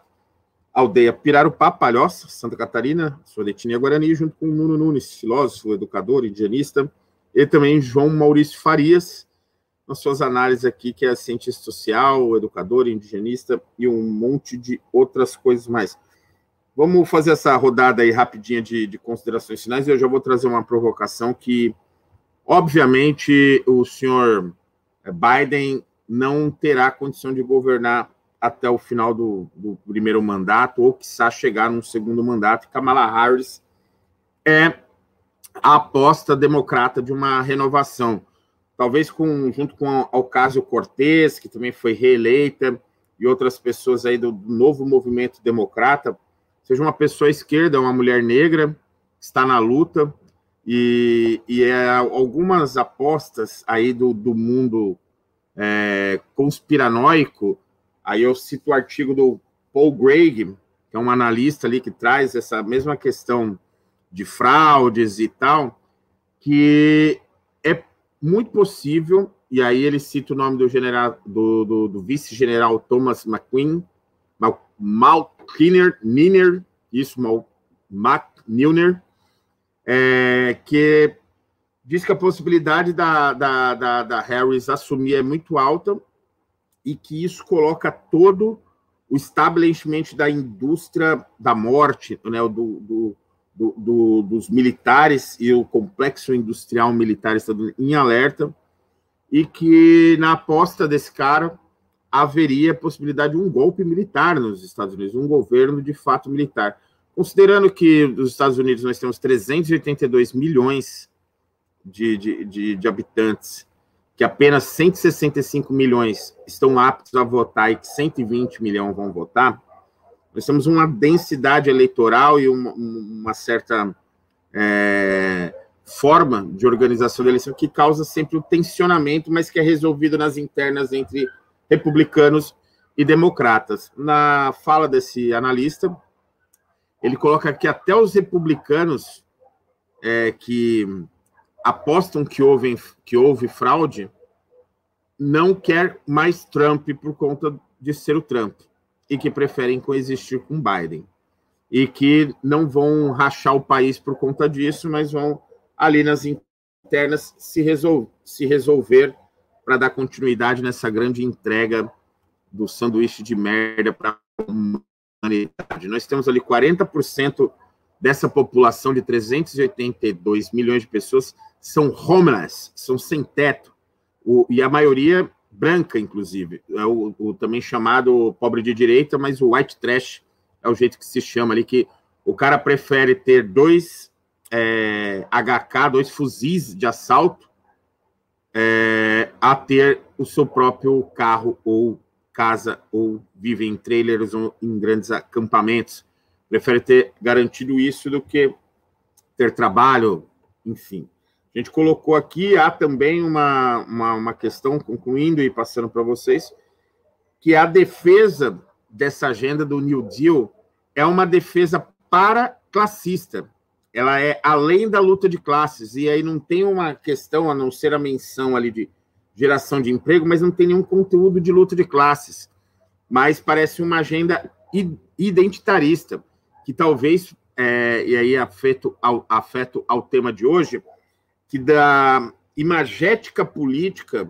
aldeia Pirarupá, Palhoça, Santa Catarina, de etnia Guarani, junto com Nuno Nunes, filósofo, educador, indianista, e também João Maurício Farias, nas suas análises aqui, que é cientista social, educador, indigenista e um monte de outras coisas mais. Vamos fazer essa rodada aí rapidinha de, de considerações finais e eu já vou trazer uma provocação que, obviamente, o senhor Biden não terá condição de governar até o final do, do primeiro mandato, ou quiçá chegar num segundo mandato. Kamala Harris é a aposta democrata de uma renovação talvez com, junto com a Ocasio Cortez, que também foi reeleita, e outras pessoas aí do novo movimento democrata, seja uma pessoa esquerda, uma mulher negra, está na luta, e, e é, algumas apostas aí do, do mundo é, conspiranoico, aí eu cito o artigo do Paul Gregg, que é um analista ali que traz essa mesma questão de fraudes e tal, que é muito possível, e aí ele cita o nome do general do, do, do vice-general Thomas McQueen, Malkiner, Niner, isso, Mal, McNilner, é, que diz que a possibilidade da, da, da, da, Harris assumir é muito alta e que isso coloca todo o establishment da indústria da morte, né, do, do, do, do, dos militares e o complexo industrial militar em alerta, e que na aposta desse cara haveria a possibilidade de um golpe militar nos Estados Unidos, um governo de fato militar. Considerando que nos Estados Unidos nós temos 382 milhões de, de, de, de habitantes, que apenas 165 milhões estão aptos a votar e que 120 milhões vão votar, nós temos uma densidade eleitoral e uma, uma certa é, forma de organização da eleição que causa sempre o tensionamento, mas que é resolvido nas internas entre republicanos e democratas. Na fala desse analista, ele coloca que até os republicanos é, que apostam que houve, que houve fraude não quer mais Trump por conta de ser o Trump e que preferem coexistir com Biden. E que não vão rachar o país por conta disso, mas vão ali nas internas se, resol se resolver para dar continuidade nessa grande entrega do sanduíche de merda para a humanidade. Nós temos ali 40% dessa população de 382 milhões de pessoas são homeless, são sem teto, o, e a maioria branca, inclusive. É o, o, também chamado pobre de direita, mas o white trash é o jeito que se chama ali, que o cara prefere ter dois é, HK, dois fuzis de assalto, é, a ter o seu próprio carro ou casa, ou vive em trailers ou em grandes acampamentos. Prefere ter garantido isso do que ter trabalho, enfim. A gente colocou aqui, há também uma, uma, uma questão, concluindo e passando para vocês, que a defesa dessa agenda do New Deal é uma defesa para classista. Ela é além da luta de classes, e aí não tem uma questão, a não ser a menção ali de geração de emprego, mas não tem nenhum conteúdo de luta de classes. Mas parece uma agenda identitarista, que talvez, é, e aí afeto ao, afeto ao tema de hoje, que da imagética política,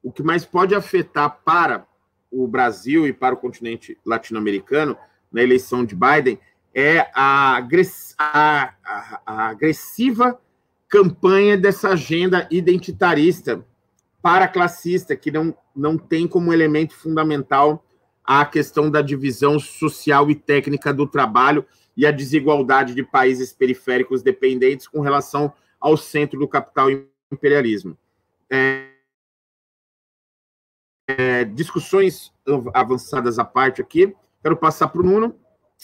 o que mais pode afetar para o Brasil e para o continente latino-americano na eleição de Biden é a, agress a, a, a agressiva campanha dessa agenda identitarista para classista, que não, não tem como elemento fundamental a questão da divisão social e técnica do trabalho e a desigualdade de países periféricos dependentes com relação ao centro do capital imperialismo. É, é, discussões avançadas à parte aqui, quero passar para o Nuno,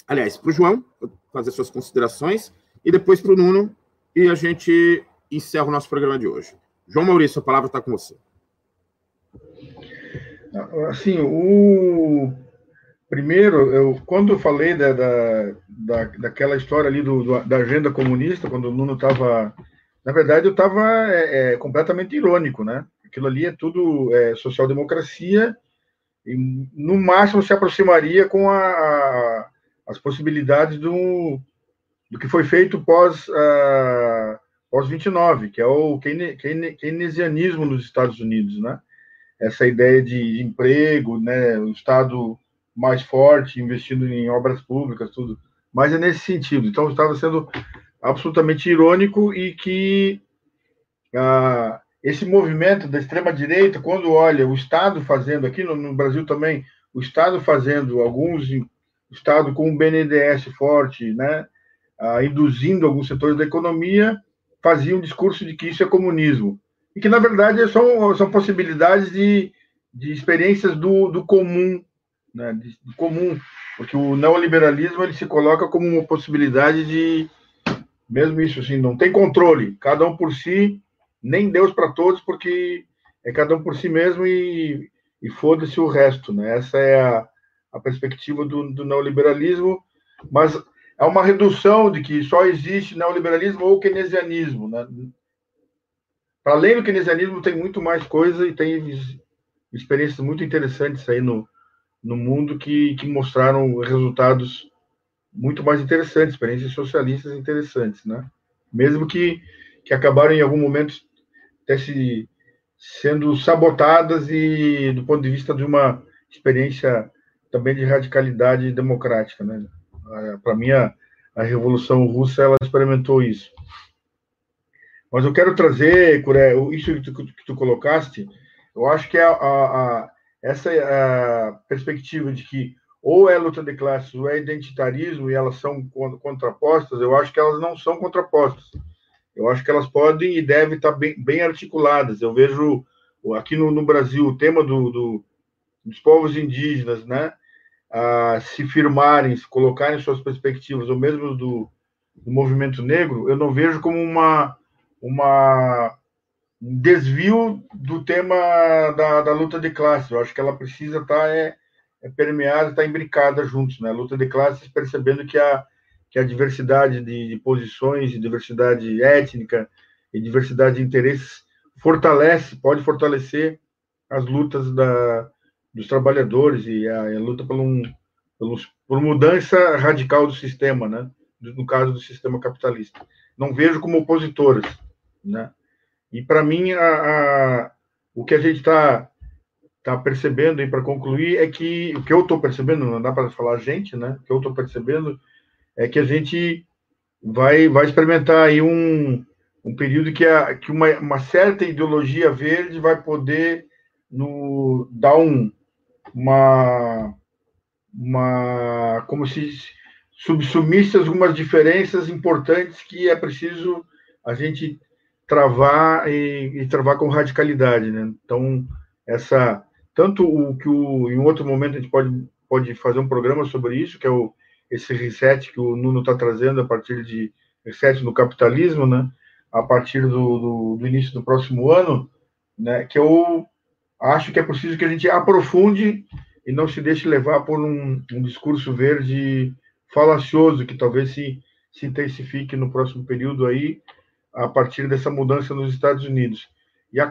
aliás, para o João, fazer suas considerações, e depois para o Nuno, e a gente encerra o nosso programa de hoje. João Maurício, a palavra está com você. Assim, o primeiro, eu, quando eu falei da, da, da daquela história ali do, da agenda comunista, quando o Nuno estava. Na verdade, eu estava é, é, completamente irônico, né? Aquilo ali é tudo é, social-democracia, e no máximo se aproximaria com a, a, as possibilidades do, do que foi feito pós, uh, pós 29, que é o keynesianismo nos Estados Unidos, né? essa ideia de emprego, né, o Estado mais forte, investindo em obras públicas, tudo. Mas é nesse sentido. Então, estava sendo absolutamente irônico e que ah, esse movimento da extrema-direita, quando olha o Estado fazendo, aqui no, no, Brasil também, o Estado fazendo, alguns, o Estado com um BNDES forte, né, ah, induzindo alguns setores da economia, fazia um discurso de que isso é comunismo e que, na verdade, são, são possibilidades de, de experiências do, do comum, né? De, do comum, porque o neoliberalismo ele se coloca como uma possibilidade de, mesmo isso, assim, não tem controle, cada um por si, nem Deus para todos, porque é cada um por si mesmo e, e foda-se o resto, né? Essa é a, a perspectiva do, do neoliberalismo, mas é uma redução de que só existe neoliberalismo ou keynesianismo, né? Para além do keynesianismo, tem muito mais coisa e tem experiências muito interessantes aí no, no mundo que, que mostraram resultados muito mais interessantes, experiências socialistas interessantes, né? Mesmo que, que acabaram em algum momento até se, sendo sabotadas e do ponto de vista de uma experiência também de radicalidade democrática, né? Para mim, a, a Revolução Russa ela experimentou isso. Mas eu quero trazer, Curé, isso que tu, que tu colocaste, eu acho que é a, a, a, essa a perspectiva de que ou é luta de classes ou é identitarismo e elas são contrapostas, eu acho que elas não são contrapostas. Eu acho que elas podem e devem estar bem, bem articuladas. Eu vejo aqui no, no Brasil o tema do, do, dos povos indígenas, né, se firmarem, se colocarem suas perspectivas, ou mesmo do, do movimento negro, eu não vejo como uma uma um desvio do tema da, da luta de classes. Eu acho que ela precisa estar tá, é, é permeada, estar tá imbricada juntos, né? luta de classes, percebendo que a, que a diversidade de, de posições, diversidade étnica e diversidade de interesses fortalece, pode fortalecer as lutas da, dos trabalhadores e a, a luta por, um, por mudança radical do sistema, né? no caso do sistema capitalista. Não vejo como opositoras né? E para mim, a, a, o que a gente está tá percebendo, e para concluir, é que o que eu estou percebendo, não dá para falar gente, né? O que eu estou percebendo é que a gente vai, vai experimentar aí um, um período que, a, que uma, uma certa ideologia verde vai poder no, dar um, uma, uma. como se subsumisse algumas diferenças importantes que é preciso a gente travar e, e, travar com radicalidade, né? Então, essa tanto o que o, em outro momento a gente pode pode fazer um programa sobre isso, que é o esse reset que o Nuno está trazendo a partir de reset no capitalismo, né? A partir do, do, do, início do próximo ano, né? Que eu acho que é preciso que a gente aprofunde e não se deixe levar por um, um discurso verde falacioso que talvez se, se intensifique no próximo período aí a partir dessa mudança nos Estados Unidos. E, a,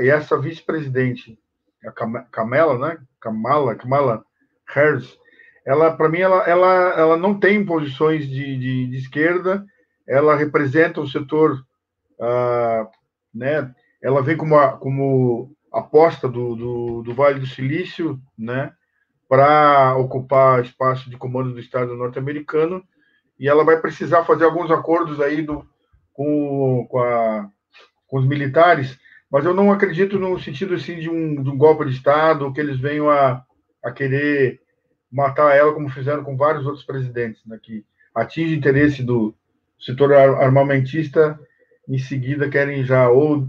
e essa vice-presidente, a Kamala, né? Kamala, Kamala Harris, ela, para mim, ela, ela, ela não tem posições de, de, de, esquerda, ela representa o setor ah, né? Ela vem como, a, como aposta do, do, do Vale do Silício, né? Para ocupar espaço de comando do Estado norte-americano e ela vai precisar fazer alguns acordos aí do, com, com, a, com os militares, mas eu não acredito no sentido assim de um, de um golpe de Estado, que eles venham a, a querer matar ela, como fizeram com vários outros presidentes, né, que atinge interesse do setor armamentista, em seguida querem já ou,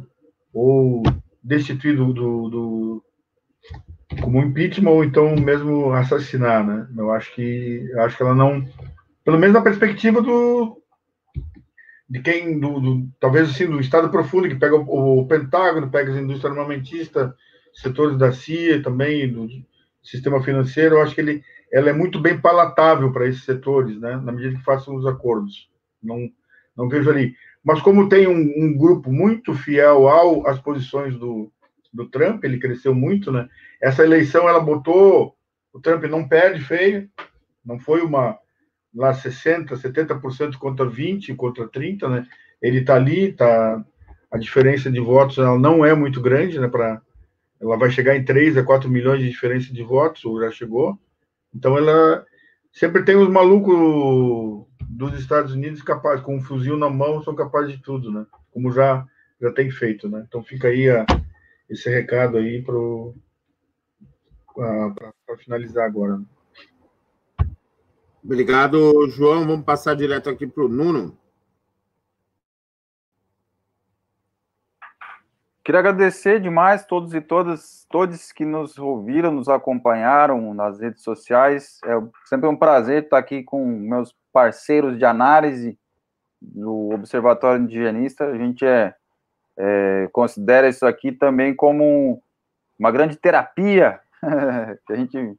ou destituir do, do, do como impeachment ou então mesmo assassinar, né? Eu acho que eu acho que ela não, pelo menos na perspectiva do de quem do, do talvez assim do Estado profundo que pega o, o Pentágono, pega as indústrias armamentistas, setores da CIA também do sistema financeiro, eu acho que ele ela é muito bem palatável para esses setores, né? Na medida que façam os acordos, não não vejo ali. Mas como tem um, um grupo muito fiel ao às posições do do Trump, ele cresceu muito, né? Essa eleição ela botou o Trump não perde feio, não foi uma lá 60, 70% contra 20, contra 30, né? Ele está ali, tá a diferença de votos ela não é muito grande, né, para ela vai chegar em 3 a 4 milhões de diferença de votos, ou já chegou. Então ela sempre tem os malucos dos Estados Unidos capazes com um fuzil na mão, são capazes de tudo, né? Como já já tem feito, né? Então fica aí a, esse recado aí para finalizar agora. Né? Obrigado, João. Vamos passar direto aqui para o Nuno. Queria agradecer demais todos e todas, todos que nos ouviram, nos acompanharam nas redes sociais. É sempre um prazer estar aqui com meus parceiros de análise do Observatório Indigenista. A gente é, é considera isso aqui também como uma grande terapia que a gente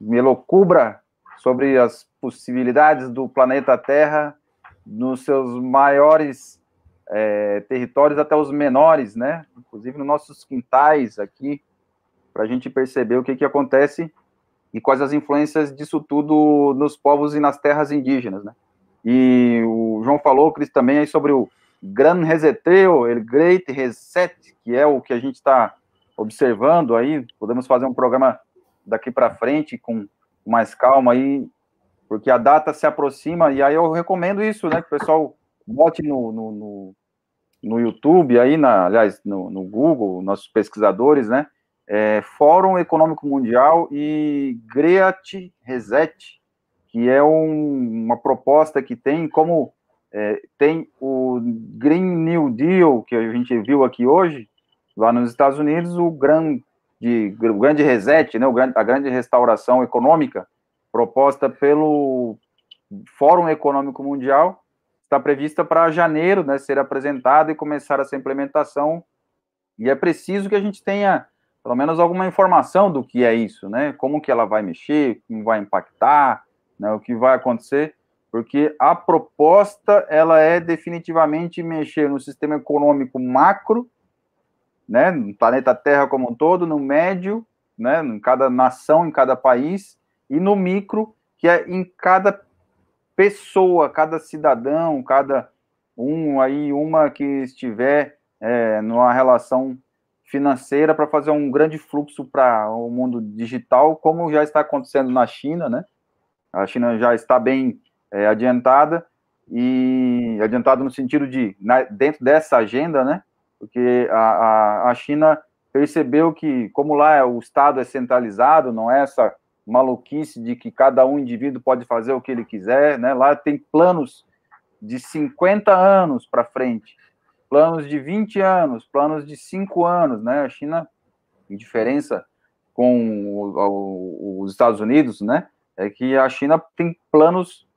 me elocubra sobre as possibilidades do planeta Terra nos seus maiores é, territórios até os menores, né? Inclusive nos nossos quintais aqui, para a gente perceber o que, que acontece e quais as influências disso tudo nos povos e nas terras indígenas, né? E o João falou, Cris, também aí sobre o Gran Reseteo, o Great Reset, que é o que a gente está observando aí. Podemos fazer um programa daqui para frente com mais calma aí, porque a data se aproxima, e aí eu recomendo isso, né, que o pessoal bote no, no, no, no YouTube, aí, na, aliás, no, no Google, nossos pesquisadores, né, é, Fórum Econômico Mundial e Great Reset, que é um, uma proposta que tem como é, tem o Green New Deal, que a gente viu aqui hoje, lá nos Estados Unidos, o grande de grande reset, né, a grande restauração econômica proposta pelo Fórum Econômico Mundial, está prevista para janeiro, né, ser apresentada e começar essa implementação. E é preciso que a gente tenha pelo menos alguma informação do que é isso, né? Como que ela vai mexer, como vai impactar, né, o que vai acontecer, porque a proposta ela é definitivamente mexer no sistema econômico macro né, no planeta Terra como um todo, no médio, né, em cada nação, em cada país, e no micro, que é em cada pessoa, cada cidadão, cada um aí, uma que estiver é, numa relação financeira para fazer um grande fluxo para o mundo digital, como já está acontecendo na China, né? A China já está bem é, adiantada e adiantada no sentido de na, dentro dessa agenda, né? Porque a, a, a China percebeu que, como lá o Estado é centralizado, não é essa maluquice de que cada um indivíduo pode fazer o que ele quiser, né? Lá tem planos de 50 anos para frente, planos de 20 anos, planos de 5 anos, né? A China, em diferença com o, o, os Estados Unidos, né? É que a China tem planos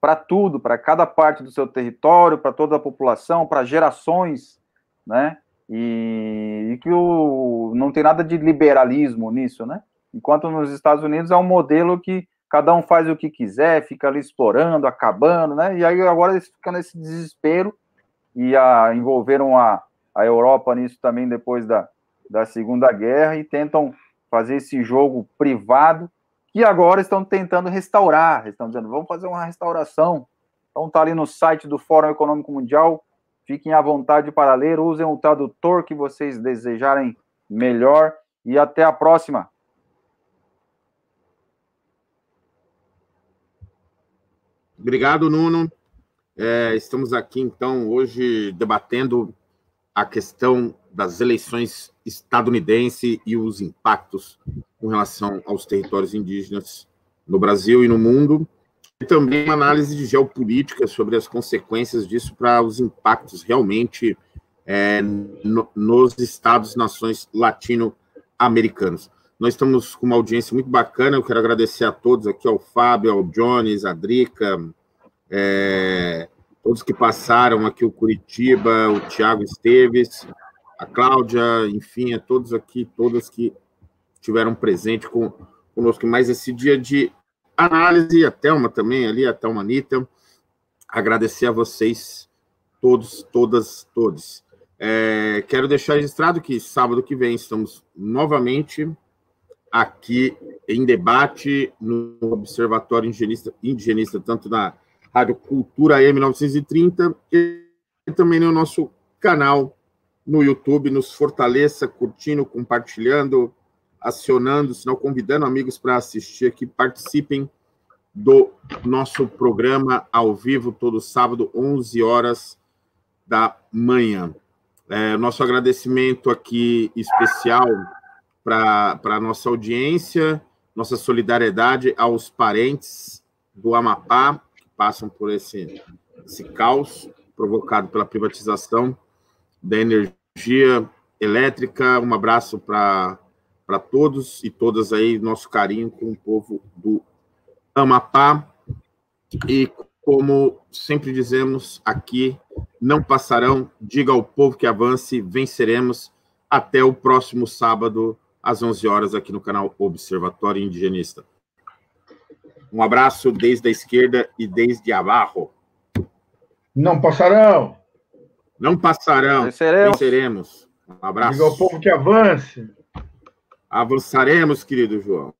para tudo, para cada parte do seu território, para toda a população, para gerações né? E, e que o, não tem nada de liberalismo nisso, né? Enquanto nos Estados Unidos é um modelo que cada um faz o que quiser, fica ali explorando, acabando, né? E aí agora eles ficam nesse desespero e a, envolveram a, a Europa nisso também depois da, da Segunda Guerra e tentam fazer esse jogo privado que agora estão tentando restaurar, estão dizendo, vamos fazer uma restauração. Então tá ali no site do Fórum Econômico Mundial, Fiquem à vontade para ler, usem o tradutor que vocês desejarem melhor e até a próxima. Obrigado, Nuno. É, estamos aqui, então, hoje debatendo a questão das eleições estadunidenses e os impactos com relação aos territórios indígenas no Brasil e no mundo, e também uma análise de geopolítica sobre as consequências disso para os impactos realmente é, no, nos estados-nações latino-americanos. Nós estamos com uma audiência muito bacana, eu quero agradecer a todos aqui, ao Fábio, ao Jones, a Drica, é, todos que passaram aqui, o Curitiba, o Tiago Esteves, a Cláudia, enfim, a todos aqui, todas que estiveram presentes com, conosco mais esse dia de análise, a Thelma também ali, a Thelma Anitta, agradecer a vocês todos, todas, todos. É, quero deixar registrado que sábado que vem estamos novamente aqui em debate no Observatório Indigenista, indigenista tanto na Rádio Cultura AM 930 e também no nosso canal no YouTube. Nos fortaleça, curtindo, compartilhando, acionando, senão convidando amigos para assistir aqui, participem do nosso programa ao vivo todo sábado, 11 horas da manhã. É, nosso agradecimento aqui especial para a nossa audiência, nossa solidariedade aos parentes do Amapá, passam por esse, esse caos provocado pela privatização da energia elétrica. Um abraço para todos e todas aí, nosso carinho com o povo do Amapá. E como sempre dizemos aqui, não passarão, diga ao povo que avance, venceremos. Até o próximo sábado, às 11 horas, aqui no canal Observatório Indigenista. Um abraço desde a esquerda e desde abaixo. Não passarão. Não passarão. Venceremos. Venceremos. Um abraço. Diga ao povo que avance. Avançaremos, querido João.